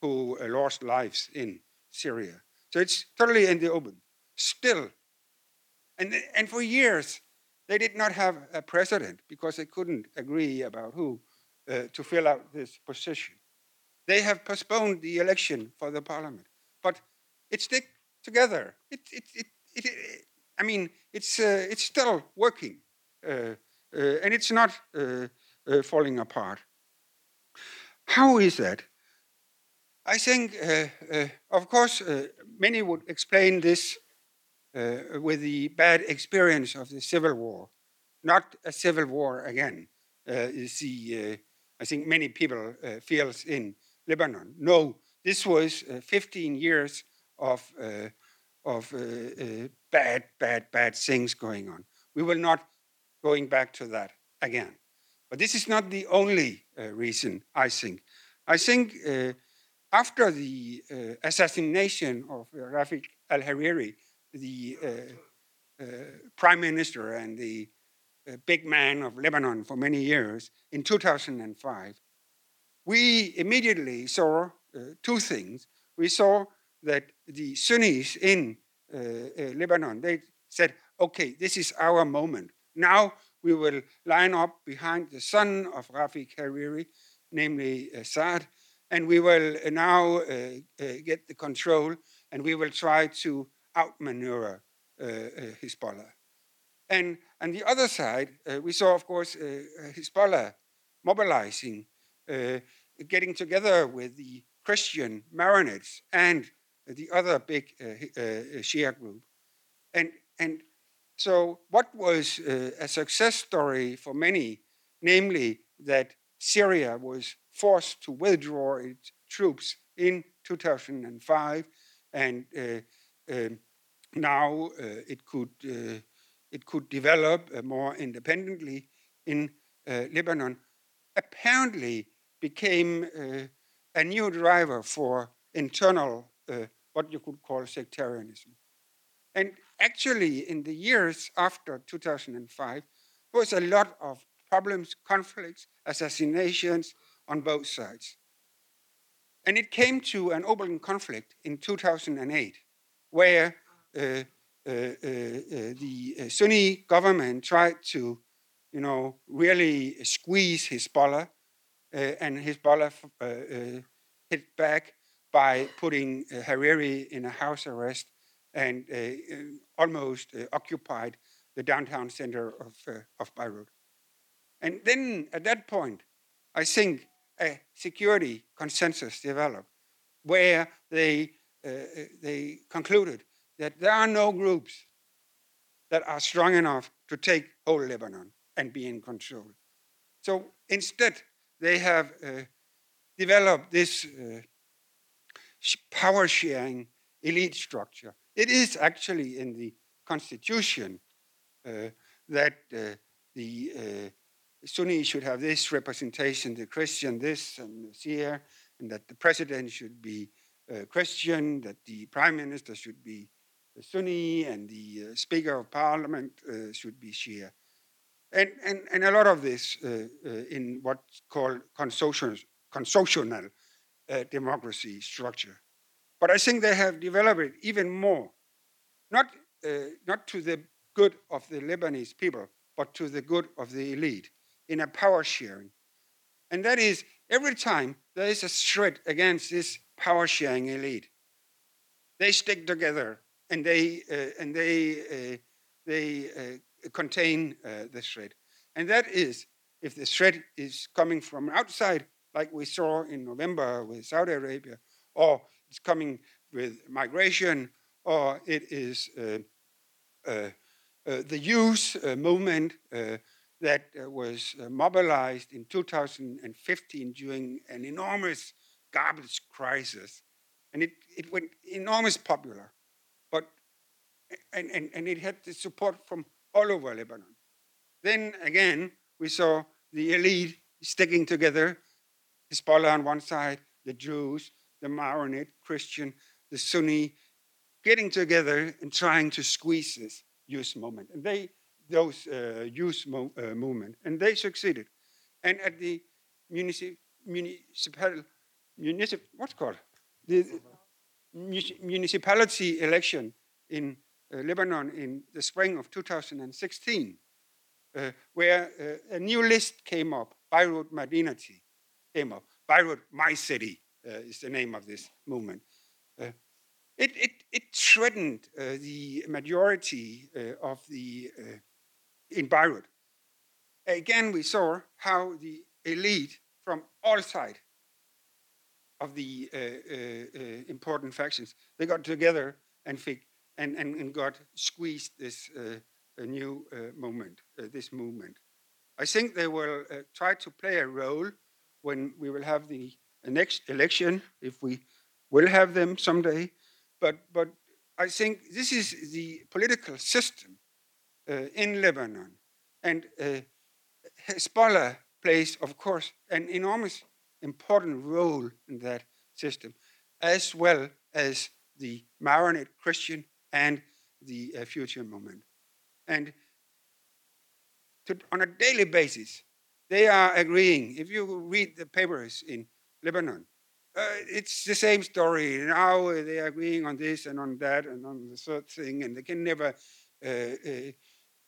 Speaker 4: who uh, lost lives in Syria. So it's totally in the open. Still, and, and for years, they did not have a president because they couldn't agree about who uh, to fill out this position. They have postponed the election for the parliament, but it's stick together. It, it, it, it, it I mean, it's, uh, it's still working, uh, uh and it's not uh, falling apart. How is that? I think, uh, uh, of course, uh, many would explain this uh, with the bad experience of the civil war. Not a civil war again, uh, is the, uh, I think many people feels in Lebanon. No, this was 15 years of, of bad, bad, bad things going on. We will not going back to that again. But this is not the only uh, reason, I think. I think uh, after the uh, assassination of Rafik al Hariri, the uh, uh, prime minister and the uh, big man of Lebanon for many years, in 2005, we immediately saw two things. We saw that the Sunnis in Lebanon, they said, okay, this is our moment. Now we will line up behind the son of Rafik Hariri, namely uh, Saad, and we will now uh, uh, get the control and we will try to outmaneuver uh, uh Hezbollah. And on the other side, uh, we saw, of course, uh, Hezbollah mobilizing, getting together with the Christian Maronites and the other big Shia group. And, and so, what was a success story for many, namely that Syria was forced to withdraw its troops in 2005, and uh, um, now uh, it could uh, it could develop more independently in Lebanon, apparently became a new driver for internal what you could call sectarianism. And actually, in the years after 2005, there was a lot of problems, conflicts, assassinations on both sides. And it came to an open conflict in 2008, where uh, uh, uh, uh the uh, Sunni government tried to, you know, really squeeze Hezbollah, uh, and Hezbollah hit back by putting Hariri in a house arrest and uh, uh, almost uh, occupied the downtown center of, of Beirut. And then at that point, I think a security consensus developed where they, uh, they concluded that there are no groups that are strong enough to take whole Lebanon and be in control. So instead, they have uh, developed this uh, power sharing elite structure it is actually in the constitution uh, that uh, the uh, Sunni should have this representation, the Christian this and this here, and that the president should be uh, Christian, that the prime minister should be Sunni, and the uh, speaker of parliament uh, should be Shia. And, and, and a lot of this in what's called consociational democracy structure. But I think they have developed it even more, not, uh, not to the good of the Lebanese people, but to the good of the elite in a power sharing. And that is every time there is a threat against this power sharing elite, they stick together and they, uh, and they, uh, they uh, contain uh, the threat. And that is if the threat is coming from outside, like we saw in November with Saudi Arabia, or it's coming with migration, or it is uh, uh, uh, the youth uh, movement uh, that uh, was mobilized in 2015 during an enormous garbage crisis. And it, it went enormous popular, but and, and, and it had the support from all over Lebanon. Then again, we saw the elite sticking together, Hezbollah on one side, the Jews, the Maronite Christian, the Sunni, getting together and trying to squeeze this youth movement. And they, those uh, youth mo uh, movement, and they succeeded. And at the municip municipal, municip, what's called? The municipality election in uh, Lebanon in the spring of 2016, uh, where uh, a new list came up, Beirut Madinati came up. Beirut, my city, uh, is the name of this movement. Uh, it, it, it threatened uh, the majority of the in Beirut. Again, we saw how the elite from all sides of the uh, uh, uh, important factions. They got together and, and, and, and got squeezed this new movement, this movement. I think they will try to play a role when we will have the next election, if we will have them someday. But, but I think this is the political system in Lebanon. And Hezbollah plays, of course, an enormous important role in that system, as well as the Maronite Christian and the uh, future movement. And to, on a daily basis, they are agreeing. If you read the papers in Lebanon, uh, it's the same story. Now they are agreeing on this and on that and on the third thing, and they can never uh, uh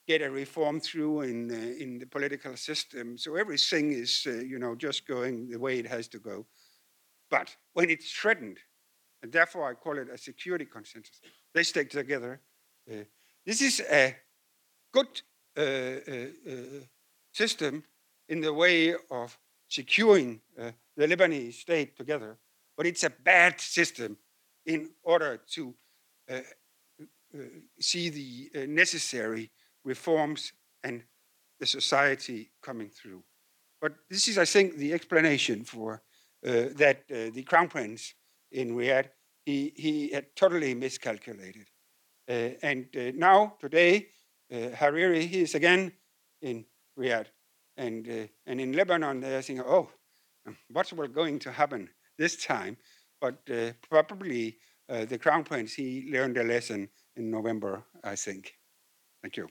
Speaker 4: get a reform through in, uh, in the political system. So everything is, uh, you know, just going the way it has to go. But when it's threatened, and therefore I call it a security consensus, they stick together. Uh, this is a good uh, uh, uh, system in the way of securing the Lebanese state together, but it's a bad system in order to see the necessary reforms and the society coming through. But this is, I think, the explanation for uh, that uh, the crown prince in Riyadh, he, he had totally miscalculated. Uh, and uh, now, today, uh, Hariri, he is again in Riyadh. And, uh, and in Lebanon, they are thinking, oh, what's going to happen this time? But probably the crown prince, he learned a lesson in November, I think. Thank you.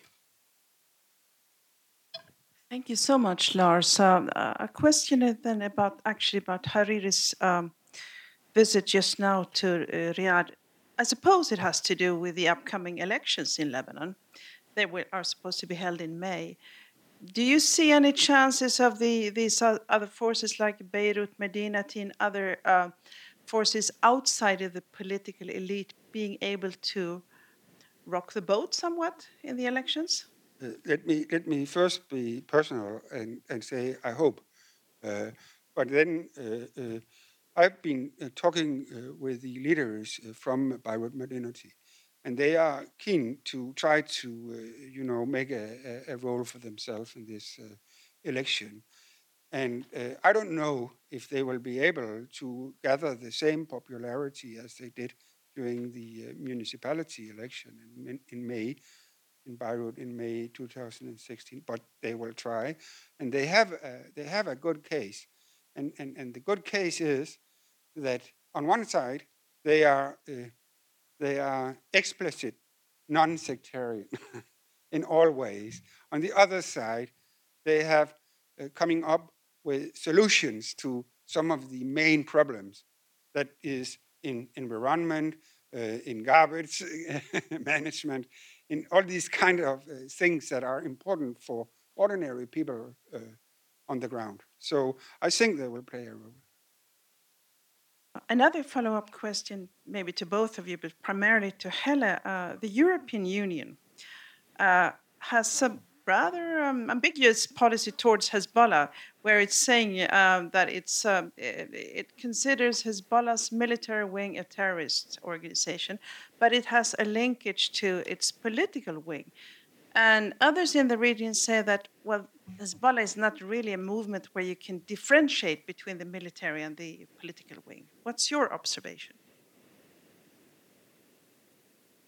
Speaker 2: Thank you so much, Lars. Um, a question then about actually about Hariri's um, visit just now to uh, Riyadh. I suppose it has to do with the upcoming elections in Lebanon. They are supposed to be held in May. Do you see any chances of the, these other forces like Beirut, Madinati, and other uh, forces outside of the political elite being able to rock the boat somewhat in the elections?
Speaker 4: Uh, let me let me first be personal and, and say I hope. Uh, but then uh, uh I've been uh, talking uh, with the leaders from Beirut Madinati, and they are keen to try to you know make a, a, role for themselves in this election. And I don't know if they will be able to gather the same popularity as they did during the municipality election in, in May in Beirut in May 2016, but they will try, and they have a, they have a good case, and and and the good case is that on one side they are uh, they are explicit, non-sectarian in all ways. On the other side, they have uh, coming up with solutions to some of the main problems that is in environment, uh, in garbage management, in all these kind of uh, things that are important for ordinary people uh, on the ground. So I think they will play a role.
Speaker 2: Another follow up question, maybe to both of you, but primarily to Helle. Uh, the European Union uh, has some rather um, ambiguous policy towards Hezbollah, where it's saying um, that it's um, it, it, considers Hezbollah's military wing a terrorist organization, but it has a linkage to its political wing. And others in the region say that well, Hezbollah is not really a movement where you can differentiate between the military and the political wing. What's your observation?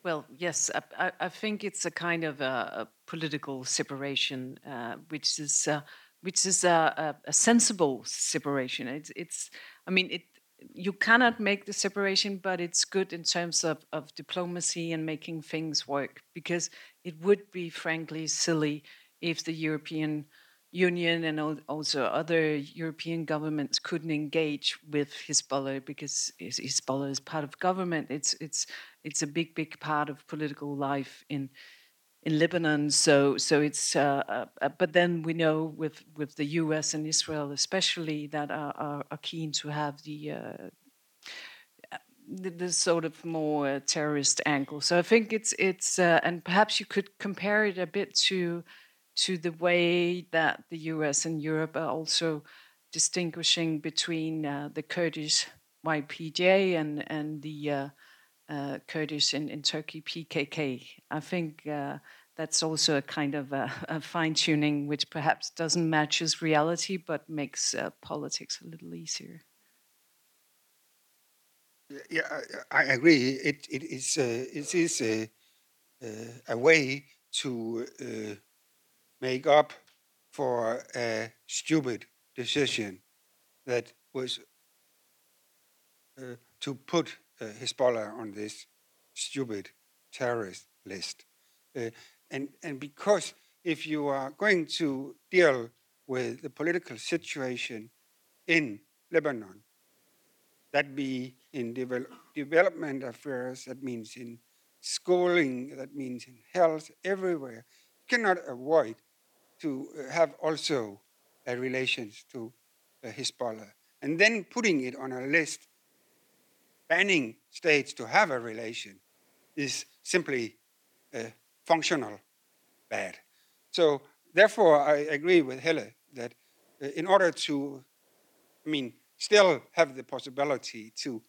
Speaker 3: Well, yes, I, I, think it's a kind of a, political separation, uh, which is uh, which is a, a, sensible separation. It's, it's, I mean, it. You cannot make the separation, but it's good in terms of, of diplomacy and making things work. Because it would be, frankly, silly if the European Union and also other European governments couldn't engage with Hezbollah because Hezbollah is part of government. It's it's it's a big big part of political life in in Lebanon. So so it's uh, uh, uh but then we know with with the U.S. and Israel especially that are are, are keen to have the. Uh, the, the, sort of more terrorist angle. So I think it's it's uh, and perhaps you could compare it a bit to to the way that the US and Europe are also distinguishing between uh, the Kurdish YPJ and, and the uh, uh, Kurdish in, in Turkey PKK. I think uh, that's also a kind of a, a fine tuning which perhaps doesn't match matches reality but makes uh, politics a little easier.
Speaker 4: Yeah, I, I agree. It, it is, uh, it is a, a way to make up for a stupid decision that was uh, to put uh, Hezbollah on this stupid terrorist list. Uh, and, and because if you are going to deal with the political situation in Lebanon, that be in devel development affairs, that means in schooling, that means in health, everywhere, you cannot avoid to have also uh, relations to uh, Hezbollah. And then putting it on a list, banning states to have a relation, is simply uh, functional bad. So therefore, I agree with Helle that uh, in order to, I mean, still have the possibility to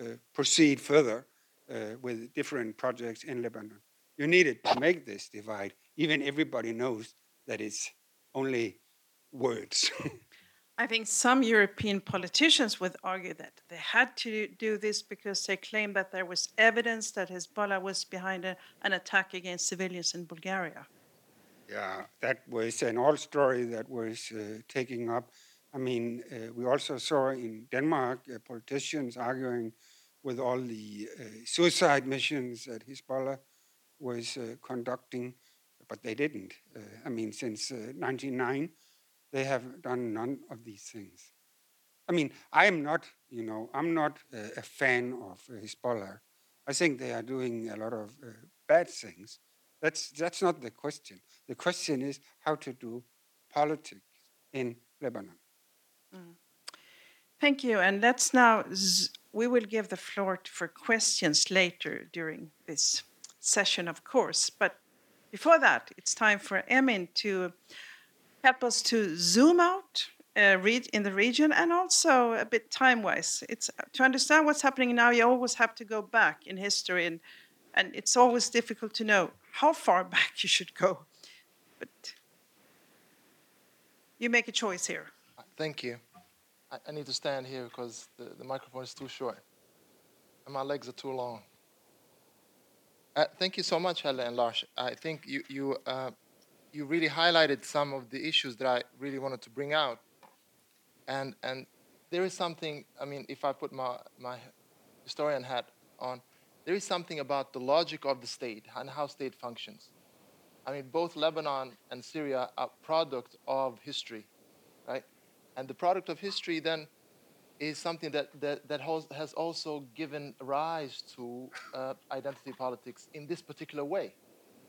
Speaker 4: uh, proceed further uh, with different projects in Lebanon, you needed to make this divide. Even everybody knows that it's only words.
Speaker 2: I think some European politicians would argue that they had to do this because they claimed that there was evidence that Hezbollah was behind a, an attack against civilians in Bulgaria.
Speaker 4: Yeah, that was an old story that was uh, taking up. I mean, uh, we also saw in Denmark uh, politicians arguing with all the uh, suicide missions that Hezbollah was uh, conducting, but they didn't. Uh, I mean, since 1999 they have done none of these things. I mean, I am not, you know, I'm not a, fan of uh, Hezbollah. I think they are doing a lot of uh, bad things. That's, that's not the question. The question is how to do politics in Lebanon. Mm.
Speaker 2: Thank you. And let's now, we will give the floor for questions later during this session, of course. But before that, it's time for Emin to help us to zoom out uh, in the region and also a bit time-wise. It's to understand what's happening now. You always have to go back in history, and and it's always difficult to know how far back you should go. But you make a choice here.
Speaker 5: Thank you. I, I need to stand here because the, the microphone is too short, and my legs are too long. Uh, thank you so much, Helle and Lars. I think you you. Uh, you really highlighted some of the issues that I really wanted to bring out. And, and there is something, I mean, if I put my, my historian hat on, there is something about the logic of the state and how state functions. I mean, both Lebanon and Syria are product of history, right? And the product of history then is something that, that, that has also given rise to uh, identity politics in this particular way.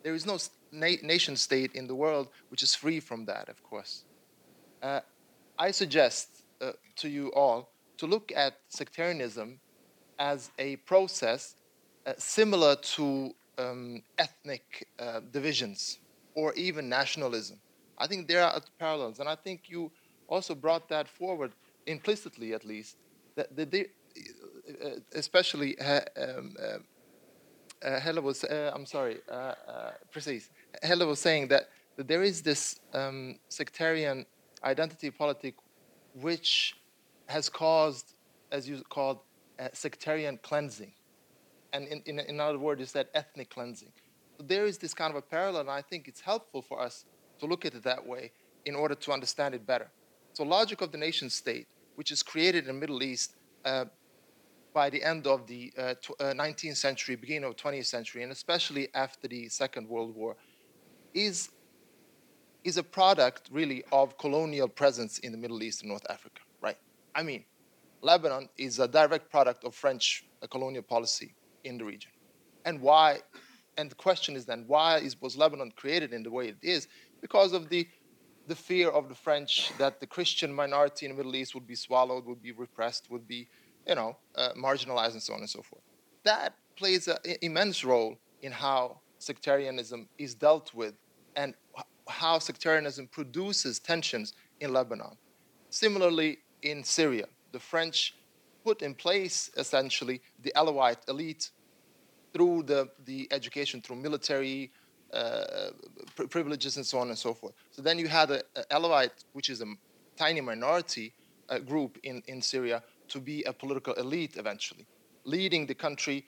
Speaker 5: There is no na- nation state in the world which is free from that, of course. Uh, I suggest uh, to you all to look at sectarianism as a process uh, similar to um, ethnic uh, divisions or even nationalism. I think there are parallels, and I think you also brought that forward implicitly, at least, that, they, uh, especially uh, um, uh, Helle was, uh, I'm sorry, uh, uh, precise. Helle was saying that, that there is this um, sectarian identity politic which has caused, as you called, sectarian cleansing. And in, in, in other words, is that ethnic cleansing. So there is this kind of a parallel, and I think it's helpful for us to look at it that way in order to understand it better. So logic of the nation state, which is created in the Middle East uh, by the end of the uh, tw- uh, 19th century, beginning of 20th century, and especially after the Second World War, is, is a product really of colonial presence in the Middle East and North Africa, right? I mean, Lebanon is a direct product of French uh, colonial policy in the region. And why? And the question is then, why is, was Lebanon created in the way it is? Because of the the fear of the French that the Christian minority in the Middle East would be swallowed, would be repressed, would be you know, uh, marginalized and so on and so forth. That plays an immense role in how sectarianism is dealt with and how sectarianism produces tensions in Lebanon. Similarly, in Syria, the French put in place essentially the Alawite elite through the, the education, through military uh, privileges and so on and so forth. So then you had an Alawite, which is a tiny minority uh, group in, in Syria, to be a political elite eventually, leading the country,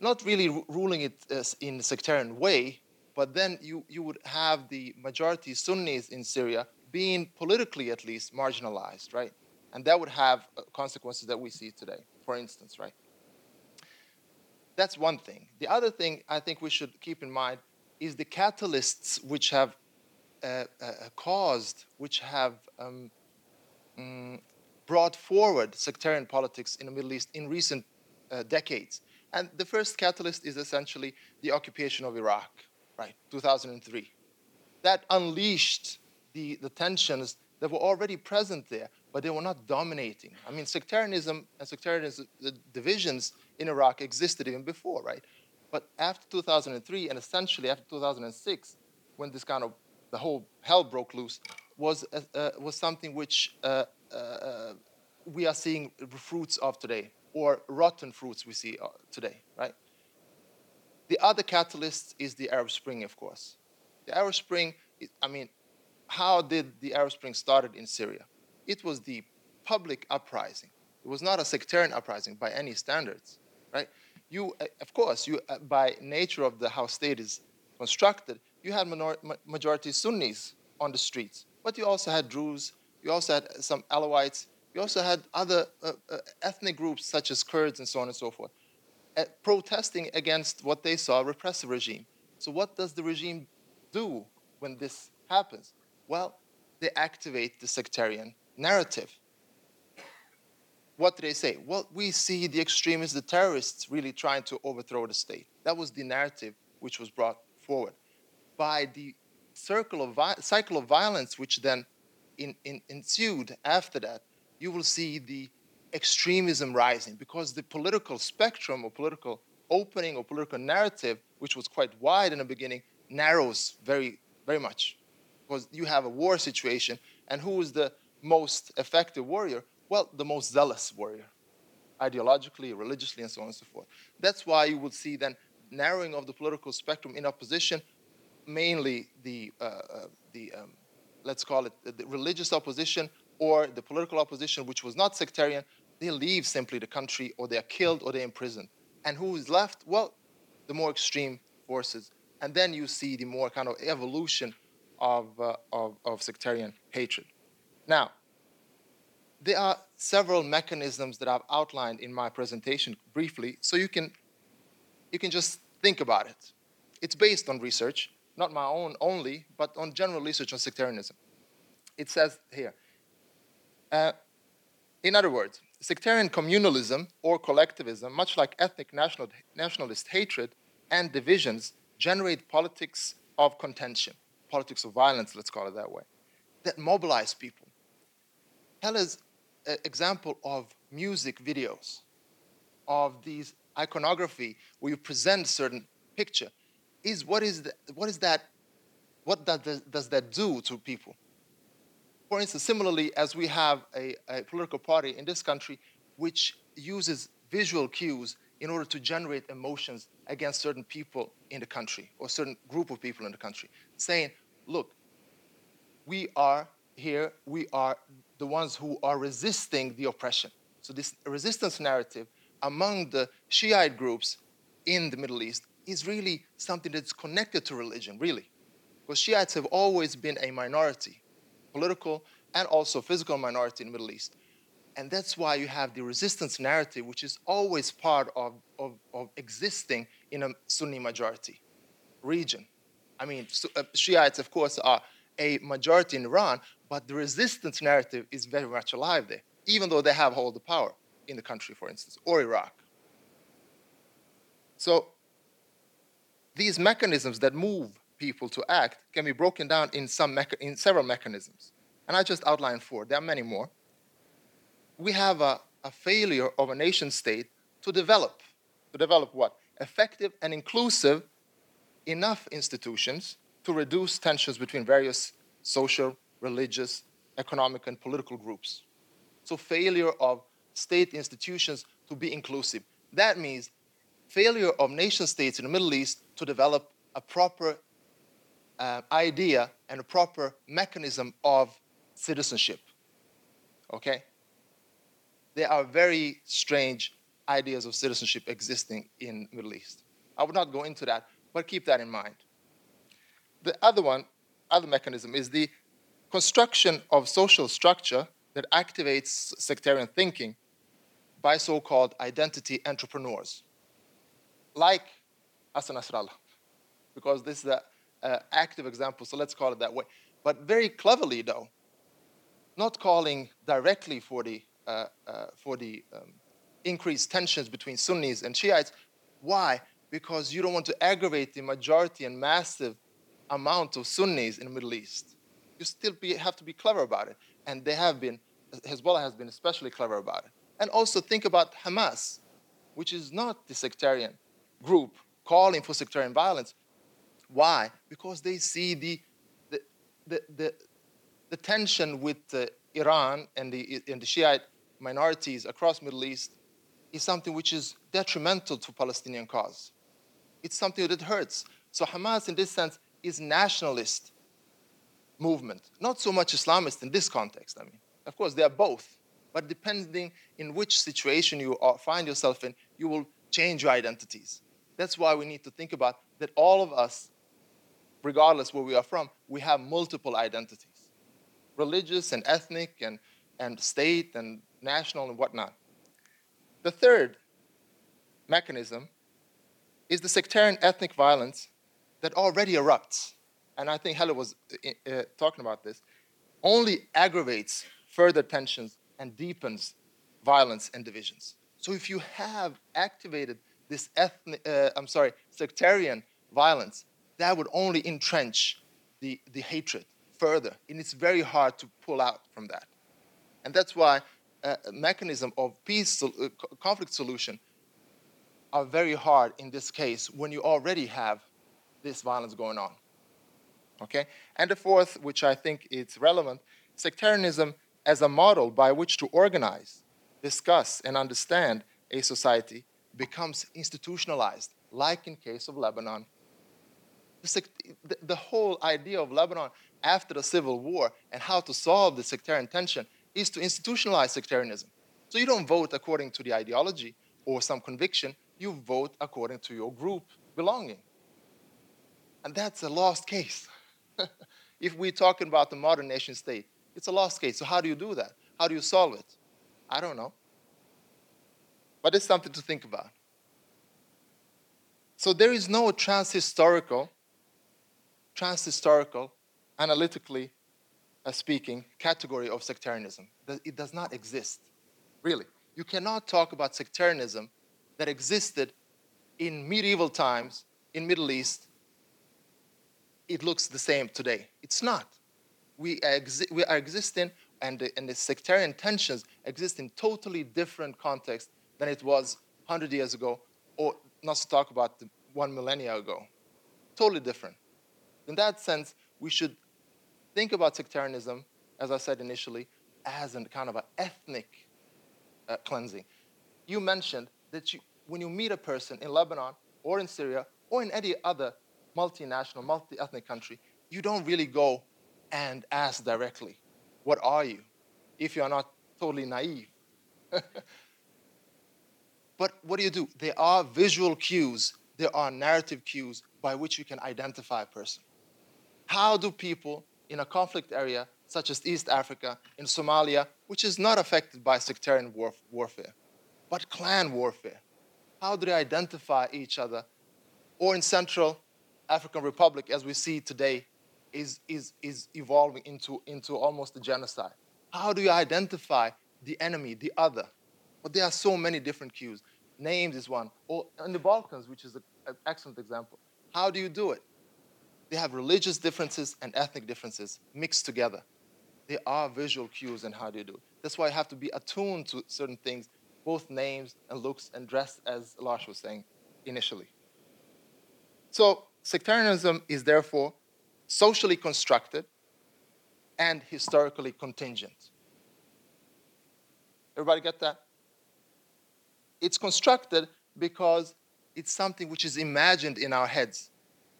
Speaker 5: not really ruling it in a sectarian way, but then you, you would have the majority Sunnis in Syria being politically at least marginalized, right? And that would have uh, consequences that we see today, for instance, right? That's one thing. The other thing I think we should keep in mind is the catalysts which have uh, uh, caused, which have um, mm, brought forward sectarian politics in the Middle East in recent uh, decades. And the first catalyst is essentially the occupation of Iraq, right, 2003. That unleashed the, the tensions that were already present there, but they were not dominating. I mean, sectarianism and sectarianism divisions in Iraq existed even before, right? But after 2003 and essentially after 2006, when this kind of the whole hell broke loose, was uh, uh, was something which uh, uh, uh we are seeing fruits of today, or rotten fruits we see uh, today, right? The other catalyst is the Arab Spring, of course. The Arab Spring, I mean, how did the Arab Spring started in Syria? It was the public uprising. It was not a sectarian uprising by any standards, right? You, uh, of course, you uh, by nature of the how state is constructed, you had minor, majority Sunnis on the streets, but you also had Druze, you also had some Alawites, you also had other uh, uh, ethnic groups such as Kurds and so on and so forth, uh, protesting against what they saw a repressive regime. So what does the regime do when this happens? Well, they activate the sectarian narrative. What do they say? Well, we see the extremists, the terrorists, really trying to overthrow the state. That was the narrative which was brought forward by the circle of cycle of violence, which then in, in, ensued after that. You will see the extremism rising because the political spectrum or political opening or political narrative, which was quite wide in the beginning, narrows very, very much because you have a war situation, and who is the most effective warrior? Well, the most zealous warrior, ideologically, religiously, and so on and so forth. That's why you would see then narrowing of the political spectrum in opposition, mainly the, uh, uh, the um, let's call it the religious opposition or the political opposition, which was not sectarian, they leave simply the country or they are killed or they're imprisoned. And who is left? Well, the more extreme forces. And then you see the more kind of evolution of, uh, of, of sectarian hatred. Now, there are several mechanisms that I've outlined in my presentation briefly, so you can, you can just think about it. It's based on research, not my own only, but on general research on sectarianism. It says here, uh, in other words, sectarian communalism or collectivism, much like ethnic national, nationalist hatred and divisions, generate politics of contention politics of violence, let's call it that way, that mobilize people. An example of music videos, of these iconography where you present certain picture. Is what is the, what is that? What does, does that do to people? For instance, similarly, as we have a, a political party in this country which uses visual cues in order to generate emotions against certain people in the country or certain group of people in the country, saying, look, we are here, we are the ones who are resisting the oppression. So this resistance narrative among the Shiite groups in the Middle East is really something that's connected to religion, really. Because Shiites have always been a minority, political and also physical minority in the Middle East. And that's why you have the resistance narrative, which is always part of, of, of existing in a Sunni majority region. I mean, uh, Shiites, of course, are a majority in Iran, but the resistance narrative is very much alive there, even though they have all the power in the country, for instance, or Iraq. So these mechanisms that move people to act can be broken down in, some in several mechanisms. And I just outlined four. There are many more. We have a, a failure of a nation state to develop. To develop what? Effective and inclusive enough institutions to reduce tensions between various social, religious, economic, and political groups. So, failure of state institutions to be inclusive. That means failure of nation states in the Middle East to develop a proper uh, idea and a proper mechanism of citizenship. Okay? There are very strange ideas of citizenship existing in Middle East. I would not go into that, but keep that in mind. the other one, other mechanism, is the construction of social structure that activates sectarian thinking by so-called identity entrepreneurs, like Hassan Nasrallah, because this is an uh, active example, so let's call it that way. But very cleverly, though, not calling directly for the, uh, uh, for the um, increased tensions between Sunnis and Shiites. Why? Because you don't want to aggravate the majority and massive amount of Sunnis in the Middle East. You still be, have to be clever about it. And they have been, Hezbollah has been especially clever about it. And also think about Hamas, which is not the sectarian group calling for sectarian violence. Why? Because they see the, the, the, the, the tension with uh, Iran and the, and the Shiite minorities across Middle East is something which is detrimental to Palestinian cause. It's something that hurts. So Hamas, in this sense, is nationalist movement, not so much Islamist in this context. I mean, of course, they are both, but depending in which situation you are, find yourself in, you will change your identities. That's why we need to think about that all of us, regardless where we are from, we have multiple identities religious and ethnic and, and state and national and whatnot. The third mechanism is the sectarian ethnic violence that already erupts. And I think Helle was uh, uh, talking about this, only aggravates further tensions and deepens violence and divisions. So if you have activated this ethnic, uh, I'm sorry, sectarian violence, that would only entrench the, the hatred further. And it's very hard to pull out from that. And that's why a mechanism of peace, uh, conflict solution are very hard in this case when you already have this violence going on. Okay? And the fourth, which I think is relevant, sectarianism as a model by which to organize, discuss, and understand a society becomes institutionalized, like in case of Lebanon. The, the, whole idea of Lebanon after the civil war and how to solve the sectarian tension is to institutionalize sectarianism. So you don't vote according to the ideology or some conviction, you vote according to your group belonging. And that's a lost case. if we're talking about the modern nation state, it's a lost case. So how do you do that? How do you solve it? I don't know. But it's something to think about. So there is no transhistorical, transhistorical, analytically uh, speaking, category of sectarianism. It does not exist, really. You cannot talk about sectarianism that existed in medieval times in Middle East. It looks the same today. It's not. We, exi- we are existing, and the, and the sectarian tensions exist in totally different context than it was 100 years ago, or not to talk about one millennia ago. Totally different. In that sense, we should think about sectarianism, as I said initially, as a kind of an ethnic uh, cleansing. You mentioned that you, when you meet a person in Lebanon or in Syria or in any other multinational, multi ethnic country, you don't really go and ask directly, What are you? if you are not totally naive. but what do you do? There are visual cues, there are narrative cues by which you can identify a person. How do people in a conflict area such as East Africa, in Somalia, which is not affected by sectarian warf- warfare, but clan warfare. How do they identify each other? Or in Central African Republic, as we see today, is, is, is evolving into, into almost a genocide. How do you identify the enemy, the other? But there are so many different cues. Names is one. Or in the Balkans, which is an excellent example. How do you do it? They have religious differences and ethnic differences mixed together. There are visual cues in how they do. That's why you have to be attuned to certain things, both names and looks and dress, as Lars was saying initially. So sectarianism is therefore socially constructed and historically contingent. Everybody get that? It's constructed because it's something which is imagined in our heads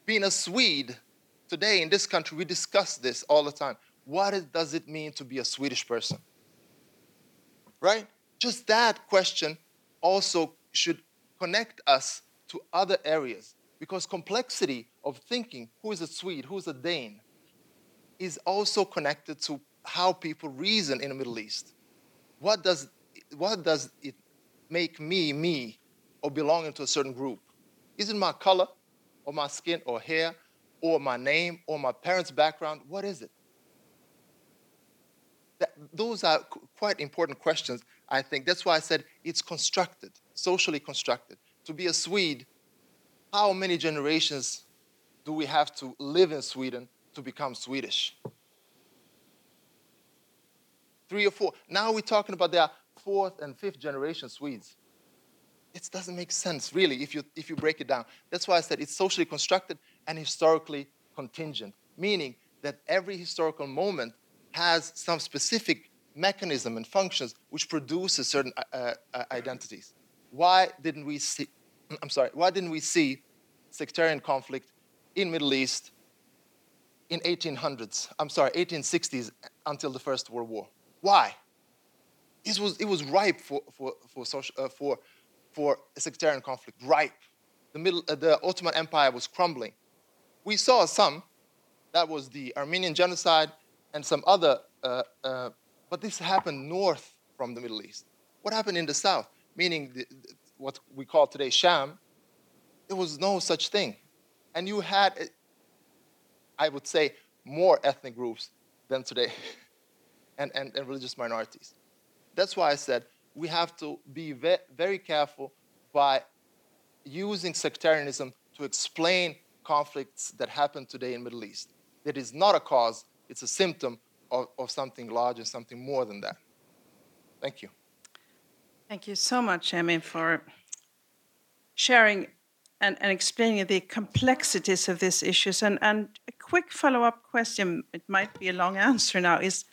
Speaker 5: being a Swede, today in this country, we discuss this all the time. What does it mean to be a Swedish person? Right? Just that question also should connect us to other areas because complexity of thinking who is a Swede, who is a Dane, is also connected to how people reason in the Middle East. What does, what does it make me me or belonging to a certain group? Is it my color or my skin or hair or my name or my parents' background? What is it? That, those are qu- quite important questions, I think. That's why I said it's constructed, socially constructed. To be a Swede, how many generations do we have to live in Sweden to become Swedish? Three or four. Now we're talking about their fourth and fifth generation Swedes. It doesn't make sense, really, if you, if you break it down. That's why I said it's socially constructed and historically contingent, meaning that every historical moment has some specific mechanism and functions which produces certain uh, uh, identities. Why didn't we see, I'm sorry, why didn't we see sectarian conflict in Middle East in 1800s, I'm sorry, 1860s until the First World War? Why? It was, it was ripe for, for, for, social, uh, for, for sectarian conflict, ripe. The, middle, uh, the Ottoman Empire was crumbling. We saw some, that was the Armenian genocide and some other, uh, uh, but this happened north from the Middle East. What happened in the south, meaning the, the, what we call today Sham, there was no such thing. And you had, I would say, more ethnic groups than today, and, and, and religious minorities. That's why I said we have to be ve- very careful by using sectarianism to explain conflicts that happen today in Middle East. That is not a cause, it's a symptom of, of something larger, something more than that. Thank you.
Speaker 2: Thank you so much, Emin, for sharing and, and explaining the complexities of these issues. And, and a quick follow up question, it might be a long answer now, is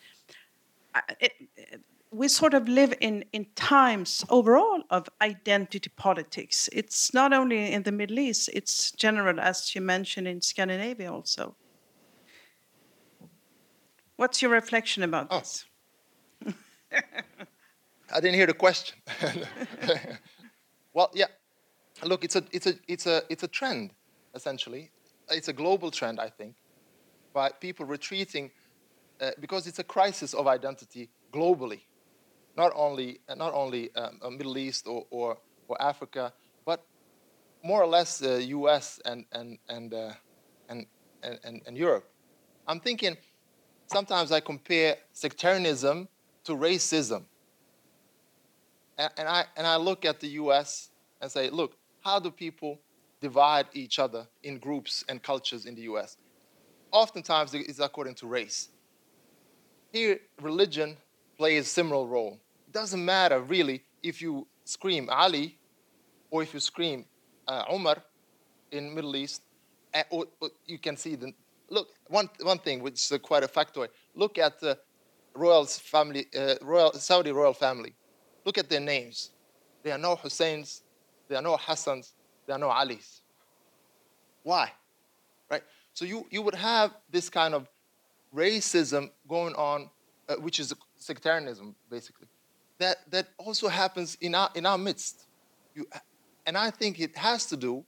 Speaker 2: uh, it, we sort of live in, in times overall of identity politics. It's not only in the Middle East, it's general, as you mentioned, in Scandinavia also. What's your reflection about
Speaker 5: Oh.
Speaker 2: this?
Speaker 5: I didn't hear the question. well, yeah. Look, it's a, it's, a, it's, a, it's a trend, essentially. It's a global trend, I think, by people retreating uh, because it's a crisis of identity globally, not only, uh, not only um, uh, Middle East or, or, or Africa, but more or less uh, US and, and, and, uh, and, and, and Europe. I'm thinking sometimes I compare sectarianism to racism. And, and, I, and I look at the US and say, look, how do people divide each other in groups and cultures in the US? Oftentimes it's according to race. Here, religion plays a similar role. It doesn't matter really if you scream Ali or if you scream uh, Umar in Middle East, uh, or, or you can see the look one one thing which is quite a factoid. Look at the royal family, uh, royal Saudi royal family. Look at their names. There are no Husseins, there are no Hassans, there are no Alis. Why? Right. So you you would have this kind of racism going on, uh, which is sectarianism basically. That that also happens in our in our midst. You, and I think it has to do.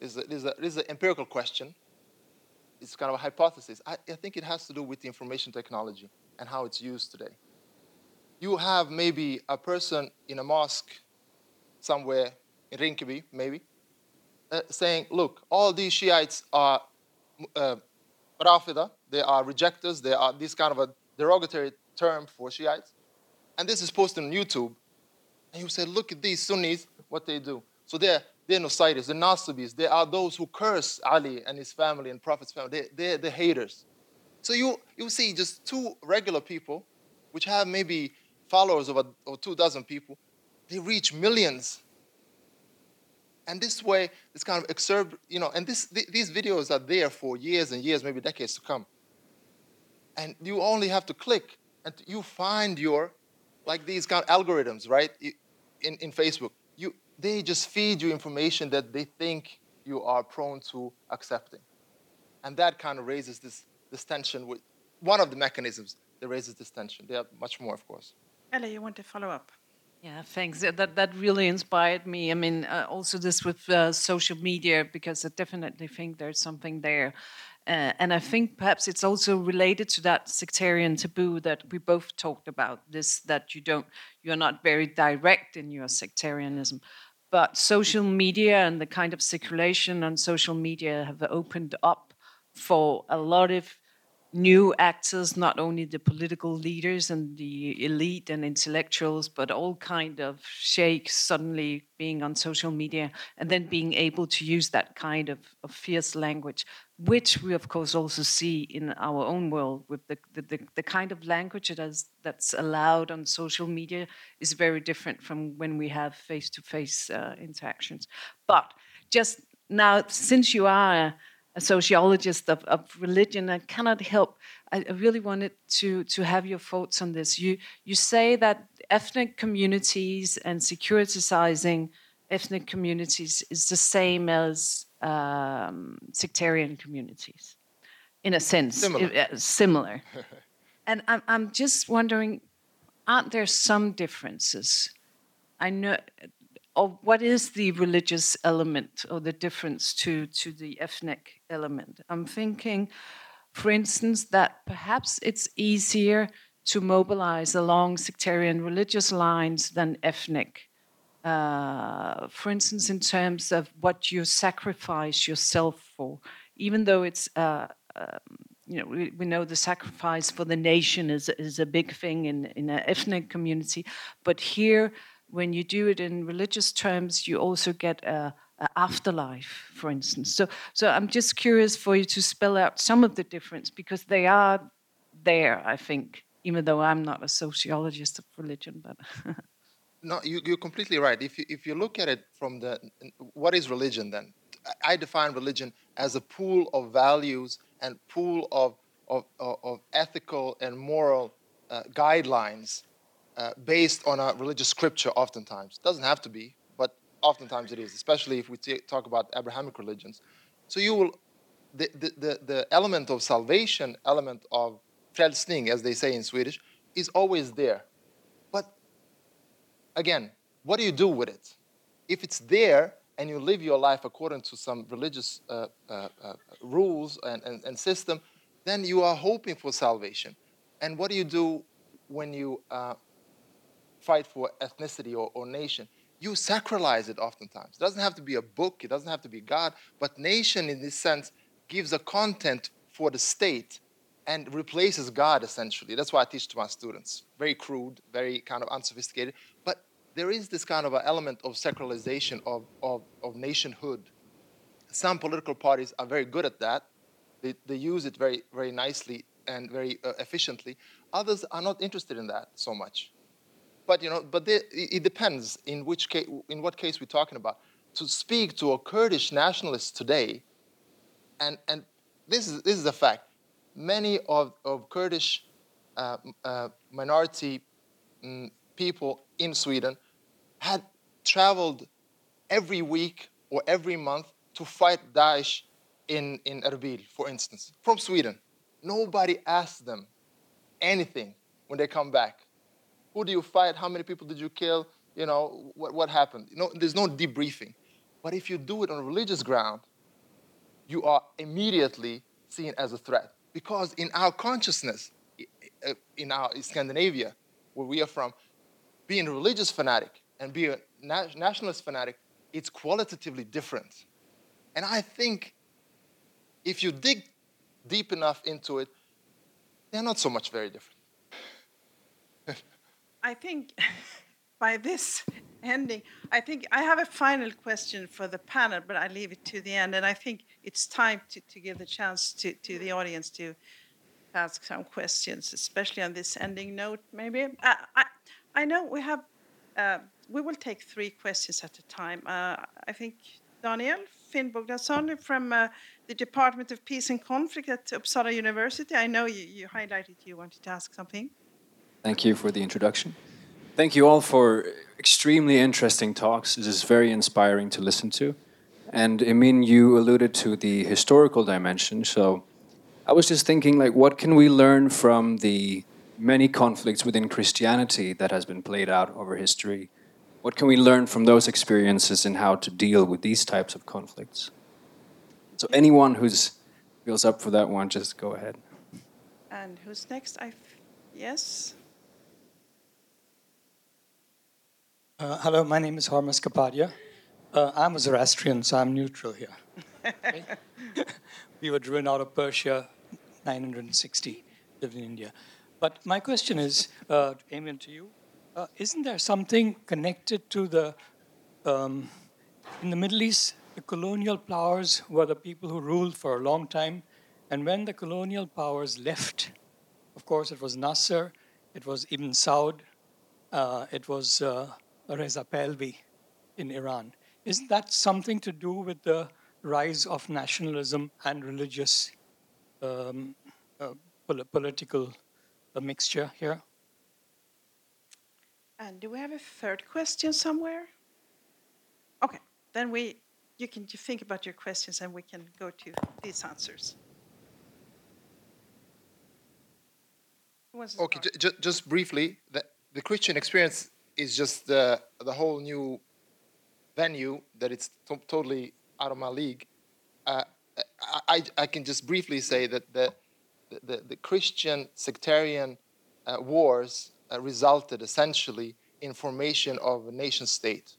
Speaker 5: Is a, is a, is an empirical question. It's kind of a hypothesis. I, I think it has to do with the information technology and how it's used today. You have maybe a person in a mosque somewhere in Rinkeby, maybe, uh, saying, look, all these Shiites are uh, Rafida, they are rejectors, they are this kind of a derogatory term for Shiites. And this is posted on YouTube. And you say, look at these Sunnis, what they do. So they're, they're Nusayris, they're Nasibis, they are those who curse Ali and his family and Prophet's family. They, they're the haters. So you, you see just two regular people, which have maybe followers of, a, of two dozen people, they reach millions. And this way, this kind of exurb, you know, and this, th- these videos are there for years and years, maybe decades to come. And you only have to click and you find your, like these kind of algorithms, right, in, in Facebook. You, they just feed you information that they think you are prone to accepting. And that kind of raises this, this tension with one of the mechanisms that raises this tension. There are much more, of course.
Speaker 2: Helle, you want to follow up?
Speaker 3: Yeah, thanks. That that really inspired me. I mean, uh, also this with uh, social media because I definitely think there's something there, uh, and I think perhaps it's also related to that sectarian taboo that we both talked about. This that you don't, you're not very direct in your sectarianism, but social media and the kind of circulation on social media have opened up for a lot of new actors, not only the political leaders and the elite and intellectuals, but all kind of sheikhs suddenly being on social media and then being able to use that kind of, of fierce language, which we of course also see in our own world with the, the, the, the kind of language that is, that's allowed on social media is very different from when we have face-to-face uh, interactions. But just now, since you are a sociologist of, of religion, I cannot help. I, really wanted to to have your thoughts on this. You you say that ethnic communities and securitizing ethnic communities is the same as um, sectarian communities, in a sense,
Speaker 5: Similar.
Speaker 3: uh, similar. and I'm I'm just wondering, aren't there some differences? I know or what is the religious element or the difference to, to the ethnic element? I'm thinking, for instance, that perhaps it's easier to mobilize along sectarian religious lines than ethnic. Uh, for instance, in terms of what you sacrifice yourself for, even though it's uh, um, you know, we, we, know the sacrifice for the nation is, is a big thing in, in an ethnic community, but here when you do it in religious terms, you also get a, a, afterlife, for instance. So, so I'm just curious for you to spell out some of the difference because they are there, I think, even though I'm not a sociologist of religion. But
Speaker 5: no, you, you're completely right. If you if you look at it from the what is religion then? I define religion as a pool of values and pool of of, of ethical and moral uh, guidelines uh, based on a religious scripture oftentimes. It Doesn't have to be, but oftentimes it is, especially if we talk about Abrahamic religions. So you will, the, the, the, the element of salvation, element of frälsning, as they say in Swedish, is always there. But again, what do you do with it? If it's there and you live your life according to some religious uh, uh, uh, rules and, and, and, system, then you are hoping for salvation. And what do you do when you uh, fight for ethnicity or, or nation, you sacralize it oftentimes. It doesn't have to be a book, it doesn't have to be God, but nation in this sense gives a content for the state and replaces God essentially. That's why I teach to my students. Very crude, very kind of unsophisticated, but there is this kind of an element of sacralization of, of, of nationhood. Some political parties are very good at that. They, they use it very, very nicely and very uh, efficiently. Others are not interested in that so much. But you know, but they, it depends in which case, in what case we're talking about. To speak to a Kurdish nationalist today, and and this is this is a fact. Many of of Kurdish uh, uh, minority um, people in Sweden had traveled every week or every month to fight Daesh in, in Erbil, for instance, from Sweden. Nobody asked them anything when they come back. Who do you fight? How many people did you kill? You know, what, what happened? You know, there's no debriefing. But if you do it on religious ground, you are immediately seen as a threat. Because in our consciousness, uh, in our in Scandinavia, where we are from, being a religious fanatic and being a nationalist fanatic, it's qualitatively different. And I think if you dig deep enough into it, they're not so much very different.
Speaker 2: I think by this ending, I think I have a final question for the panel, but I leave it to the end. And I think it's time to, to give the chance to, to the audience to ask some questions, especially on this ending note, maybe. Uh, I, I know we have, uh, we will take three questions at a time. Uh, I think Daniel Finn from uh, the Department of Peace and Conflict at Uppsala University. I know you, you highlighted you wanted to ask something.
Speaker 6: Thank you for the introduction. Thank you all for extremely interesting talks. This is very inspiring to listen to. And Emin, you alluded to the historical dimension. So I was just thinking, like, what can we learn from the many conflicts within Christianity that has been played out over history. What can we learn from those experiences and how to deal with these types of conflicts? So anyone who's feels up for that one, just go ahead.
Speaker 2: And who's next? I yes.
Speaker 7: Uh, hello, my name is Hormas Kapadia. Uh, I'm a Zoroastrian, so I'm neutral here. We were driven out of Persia, 960, lived in India. But my question is, uh, Emin, to you. Uh, isn't there something connected to the, um, in the Middle East, the colonial powers were the people who ruled for a long time. And when the colonial powers left, of course, it was Nasser, it was Ibn Saud, uh, it was uh, Reza Pahlavi in Iran. Isn't that something to do with the rise of nationalism and religious um, uh, pol- political uh, mixture here?
Speaker 2: And do we have a third question somewhere? Okay, then we you can you think about your questions and we can go to these answers. Who wants to
Speaker 5: Okay,
Speaker 2: start?
Speaker 5: j- j- just briefly, the, the Christian experience is just the, the whole new venue that it's to- totally out of my league. Uh, I, I, can just briefly say that the, the, the, the Christian sectarian uh, wars uh, resulted essentially in formation of a nation state.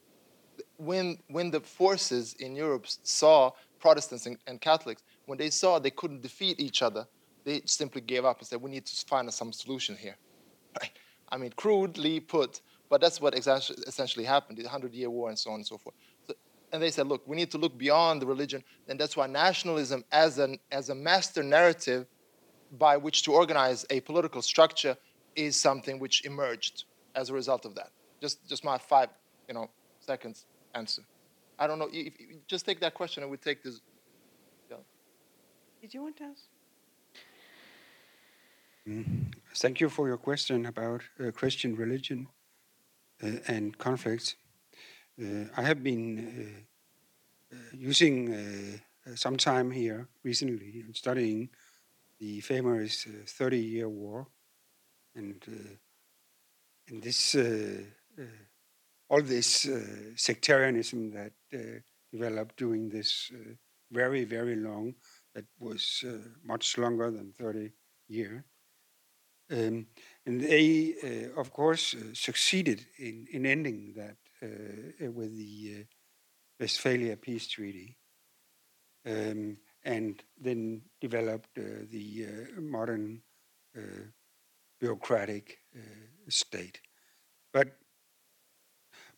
Speaker 5: When, when the forces in Europe saw Protestants and, and Catholics, when they saw they couldn't defeat each other, they simply gave up and said, we need to find some solution here. Right? I mean, crudely put, but that's what essentially happened, the Hundred Year War and so on and so forth. So, and they said, look, we need to look beyond the religion. And that's why nationalism as, an, as a master narrative by which to organize a political structure is something which emerged as a result of that. Just, just my five, you know, seconds answer. I don't know. If, if- just take that question and we take this.
Speaker 2: Did you want to ask?
Speaker 4: Thank you for your question about uh, Christian religion and conflicts. Uh, I have been uh, uh, using uh, uh, some time here recently and studying the famous uh, Thirty Year War, and uh, and this uh, uh, all this uh, sectarianism that uh, developed during this uh, very very long that was uh, much longer than 30 years um, and they, uh, of course, uh, succeeded in, in ending that uh, with the uh, Westphalia Peace Treaty, um, and then developed uh, the uh, modern uh, bureaucratic uh, state. But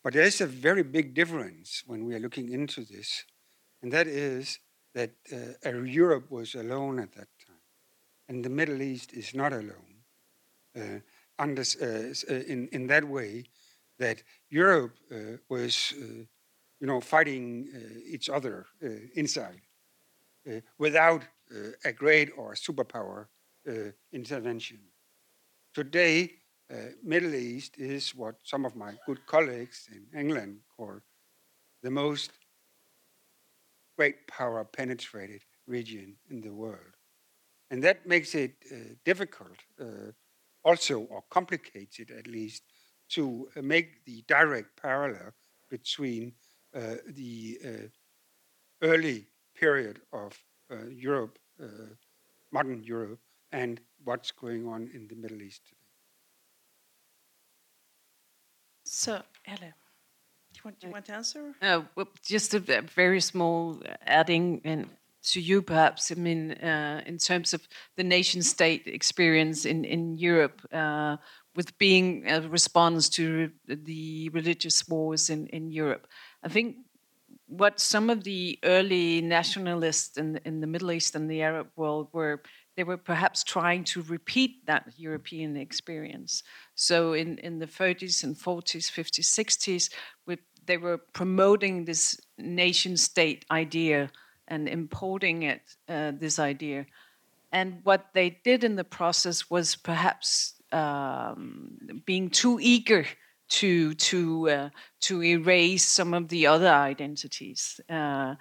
Speaker 4: but there is a very big difference when we are looking into this, and that is that uh, uh, Europe was alone at that time, and the Middle East is not alone uh, under, uh, uh, in, in that way that Europe uh, was, uh, you know, fighting uh, each other uh, inside uh, without uh, a great or superpower uh, intervention. Today, uh, Middle East is what some of my good colleagues in England call the most great power penetrated region in the world. And that makes it uh, difficult uh, also, or complicates it at least, to uh, make the direct parallel between uh, the uh, early period of uh, Europe, uh, modern Europe, and what's going on in the Middle East today.
Speaker 2: So, Helle, do you want, do you want to answer?
Speaker 3: Uh, well, just a very small uh, adding in to you, perhaps. I mean, uh, in terms of the nation-state experience in in Europe, uh, with being a response to the religious wars in in Europe, I think what some of the early nationalists in, in the Middle East and the Arab world were, they were perhaps trying to repeat that European experience. So in, in the 30s and 40s, 50s, 60s, with, they were promoting this nation state idea and importing it, uh, this idea. And what they did in the process was perhaps um, being too eager to to uh, to erase some of the other identities. Uh,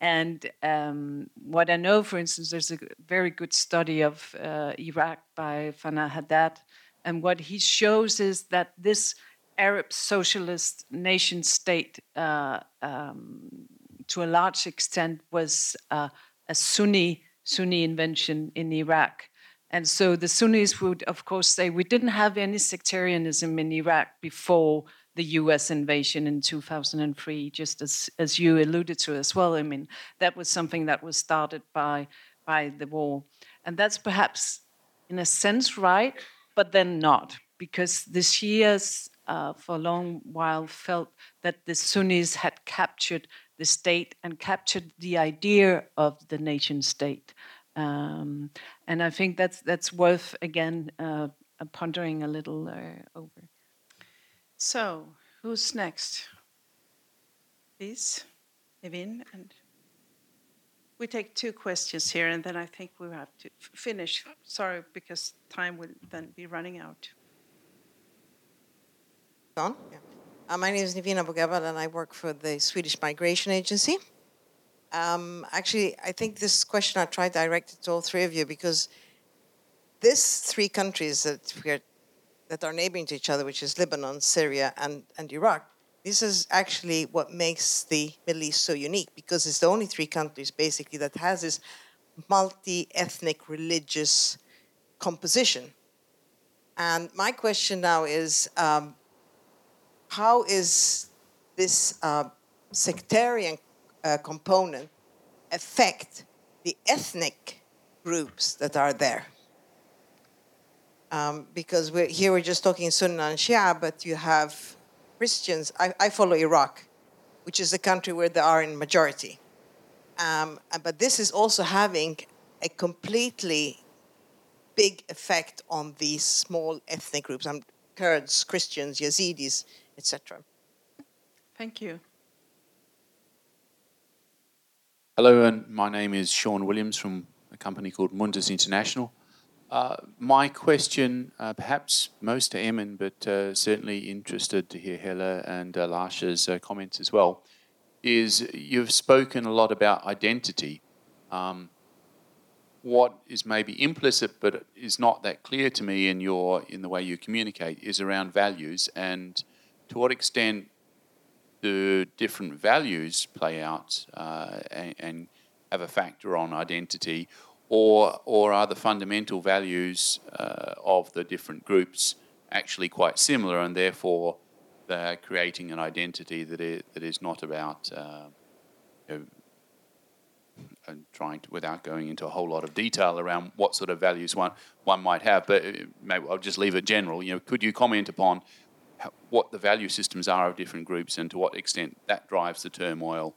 Speaker 3: and um, what I know, for instance, there's a very good study of uh, Iraq by Fanar Haddad And what he shows is that this Arab socialist nation state, uh, um, to a large extent, was uh, a Sunni Sunni invention in Iraq. And so the Sunnis would, of course, say we didn't have any sectarianism in Iraq before the US invasion in 2003, just as, as you alluded to as well. I mean, that was something that was started by, by the war. And that's perhaps, in a sense, right, but then not, because the Shias uh, for a long while felt that the Sunnis had captured the state and captured the idea of the nation state. Um, and I think that's that's worth again uh, pondering a little uh, over.
Speaker 2: So, who's next? Please, Evin, and we take two questions here, and then I think we have to finish. Sorry, because time will then be running out.
Speaker 8: On? Yeah. Uh, my name is Nivina Bogabal, and I work for the Swedish Migration Agency. Um, actually, I think this question I tried directed to direct to all three of you because these three countries that we are, that are neighboring to each other, which is Lebanon, Syria, and, and Iraq, this is actually what makes the Middle East so unique because it's the only three countries basically that has this multi-ethnic religious composition. And my question now is, um, how is this uh, sectarian uh, component affect the ethnic groups that are there. Um, because we're, here we're just talking Sunni and Shia, but you have Christians. I, I, follow Iraq, which is a country where they are in majority. Um, but this is also having a completely big effect on these small ethnic groups, um, Kurds, Christians, Yazidis, etc.
Speaker 2: Thank you.
Speaker 9: Hello, and my name is Sean Williams from a company called Mundus International. Uh, my question, uh, perhaps most to Emin, but uh, certainly interested to hear Helle and uh, Lars's uh, comments as well, is you've spoken a lot about identity. Um, what is maybe implicit but is not that clear to me in your in the way you communicate is around values and to what extent the different values play out uh, and, and, have a factor on identity, or or are the fundamental values uh, of the different groups actually quite similar, and therefore they're creating an identity that is, that is not about uh, you know, and trying to, without going into a whole lot of detail around what sort of values one one might have, but uh, maybe I'll just leave it general. You know, could you comment upon what the value systems are of different groups and to what extent that drives the turmoil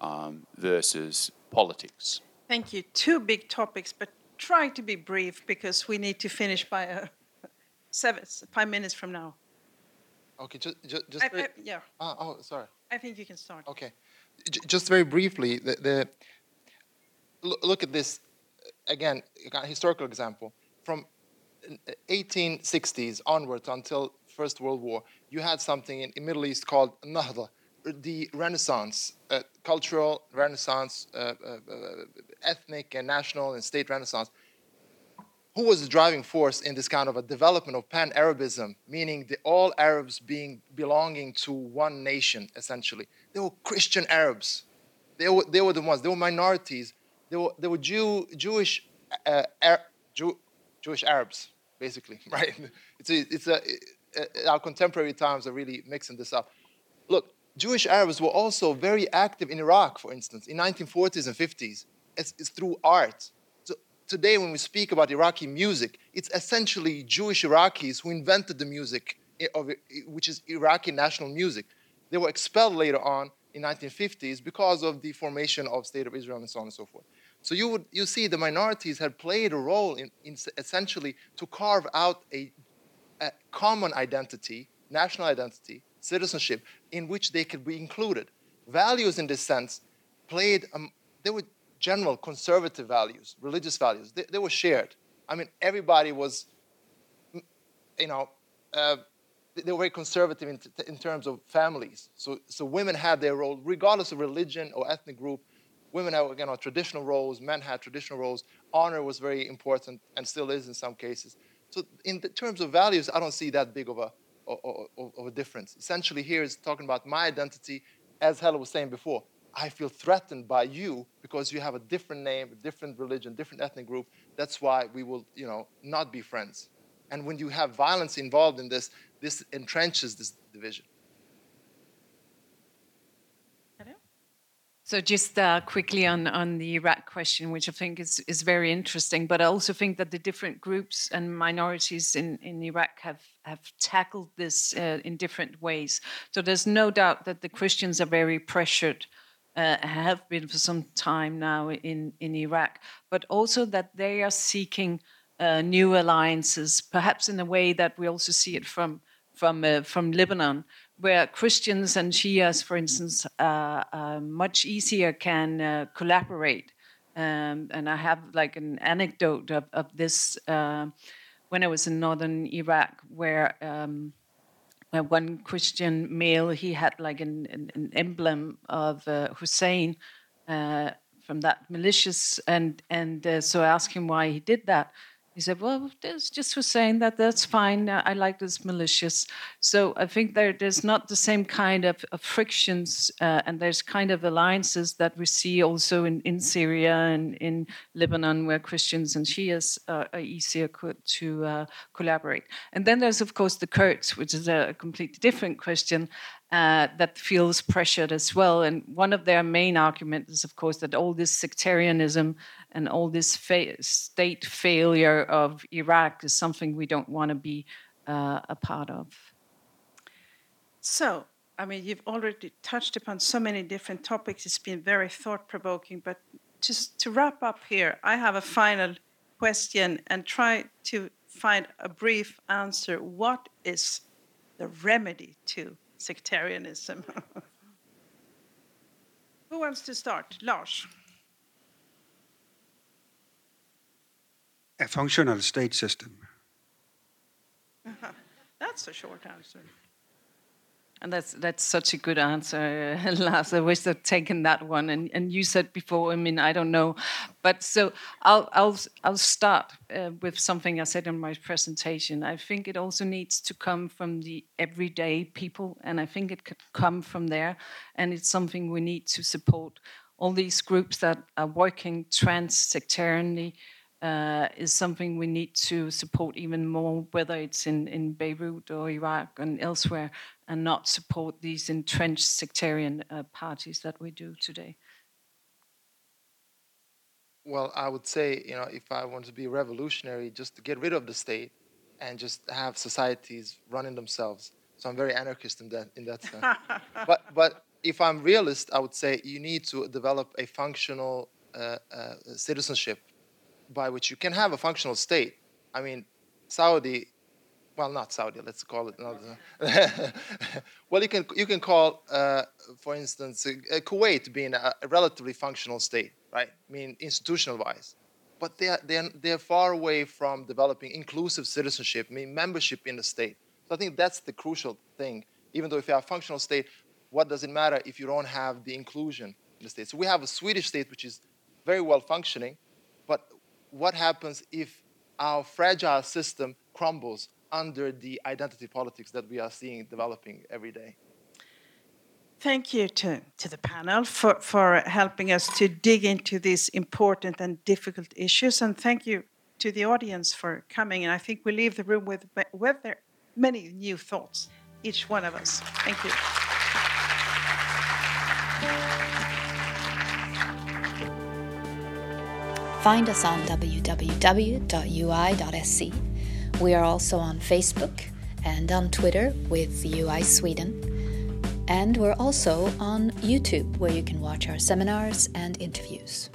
Speaker 9: um, versus politics.
Speaker 2: Thank you. Two big topics, but try to be brief because we need to finish by uh, seven, five minutes from now.
Speaker 5: Okay, just, just, just
Speaker 2: I, I, yeah.
Speaker 5: Ah, oh, sorry.
Speaker 2: I think you can start.
Speaker 5: Okay, J just very briefly, the, the look at this again, historical example from 1860s onwards until First World War, you had something in the Middle East called Nahda, the Renaissance, uh, cultural Renaissance, uh, uh, uh, ethnic and national and state Renaissance. Who was the driving force in this kind of a development of pan-Arabism, meaning the, all Arabs being belonging to one nation, essentially? They were Christian Arabs. They were, they were the ones. They were minorities. They were, they were Jew, Jewish, uh, Ar Jew, Jewish Arabs, basically, right? It's a, it's a, Uh, our contemporary times are really mixing this up. Look, Jewish Arabs were also very active in Iraq, for instance, in 1940s and 50s. It's, it's through art. So today, when we speak about Iraqi music, it's essentially Jewish Iraqis who invented the music, eh, of, eh, which is Iraqi national music. They were expelled later on in 1950s because of the formation of State of Israel and so on and so forth. So you would you see the minorities had played a role in, in essentially to carve out a a common identity, national identity, citizenship, in which they could be included. Values in this sense played, um, they were general conservative values, religious values. They, they were shared. I mean, everybody was, you know, uh, they were very conservative in, in, terms of families. So, so women had their role, regardless of religion or ethnic group. Women had, you know, traditional roles, men had traditional roles. Honor was very important and still is in some cases. So in terms of values, I don't see that big of a, of, of a difference. Essentially here is talking about my identity, as Helle was saying before. I feel threatened by you because you have a different name, a different religion, different ethnic group. That's why we will, you know, not be friends. And when you have violence involved in this, this entrenches this division.
Speaker 3: So just uh, quickly on, on the Iraq question, which I think is, is very interesting, but I also think that the different groups and minorities in, in Iraq have, have tackled this uh, in different ways. So there's no doubt that the Christians are very pressured, uh, have been for some time now in, in Iraq, but also that they are seeking uh, new alliances, perhaps in a way that we also see it from, from, uh, from Lebanon, where Christians and Shias, for instance, uh, uh, much easier can uh, collaborate. Um, and I have like an anecdote of, of this uh, when I was in northern Iraq, where, um, one Christian male he had like an, an, an emblem of uh, Hussein uh, from that malicious, and and so I asked him why he did that he said, "Well, it's just for saying that that's fine. I like this malicious." So I think there, there's not the same kind of, of frictions, uh, and there's kind of alliances that we see also in, in Syria and in Lebanon, where Christians and Shias uh, are easier co- to uh, collaborate. And then there's of course the Kurds, which is a completely different question. Uh, that feels pressured as well. And one of their main arguments is, of course, that all this sectarianism and all this fa- state failure of Iraq is something we don't want to be uh, a part of.
Speaker 2: So, I mean, you've already touched upon so many different topics. It's been very thought provoking. But just to wrap up here, I have a final question and try to find a brief answer. What is the remedy to sectarianism? Who wants to start? Lars.
Speaker 4: a functional state system.
Speaker 2: That's a short answer.
Speaker 3: And that's that's such a good answer, Lars. I wish I'd taken that one. And and you said before. I mean, I don't know, but so I'll I'll I'll start uh, with something I said in my presentation. I think it also needs to come from the everyday people, and I think it could come from there. And it's something we need to support. All these groups that are working trans-sectarianly uh, is something we need to support even more, whether it's in, in Beirut or Iraq and elsewhere, and not support these entrenched sectarian uh, parties that we do today.
Speaker 5: Well, I would say, you know, if I want to be revolutionary, just to get rid of the state and just have societies running themselves. So I'm very anarchist in that in that sense. but but if I'm realist, I would say you need to develop a functional uh, uh, citizenship by which you can have a functional state. I mean, Saudi, well, not Saudi. Let's call it another. well, you can you can call, uh, for instance, uh, Kuwait being a, a, relatively functional state, right? I mean, institutional-wise, but they are they're, they're far away from developing inclusive citizenship, I mean, membership in the state. So I think that's the crucial thing. Even though if you have a functional state, what does it matter if you don't have the inclusion in the state? So we have a Swedish state which is very well functioning, what happens if our fragile system crumbles under the identity politics that we are seeing developing every day.
Speaker 2: Thank you to, to the panel for, for helping us to dig into these important and difficult issues. And thank you to the audience for coming. And I think we leave the room with, with many new thoughts, each one of us. Thank you.
Speaker 1: Find us on www.ui.se. We are also on Facebook and on Twitter with UI Sweden. And we're also on YouTube, where you can watch our seminars and interviews.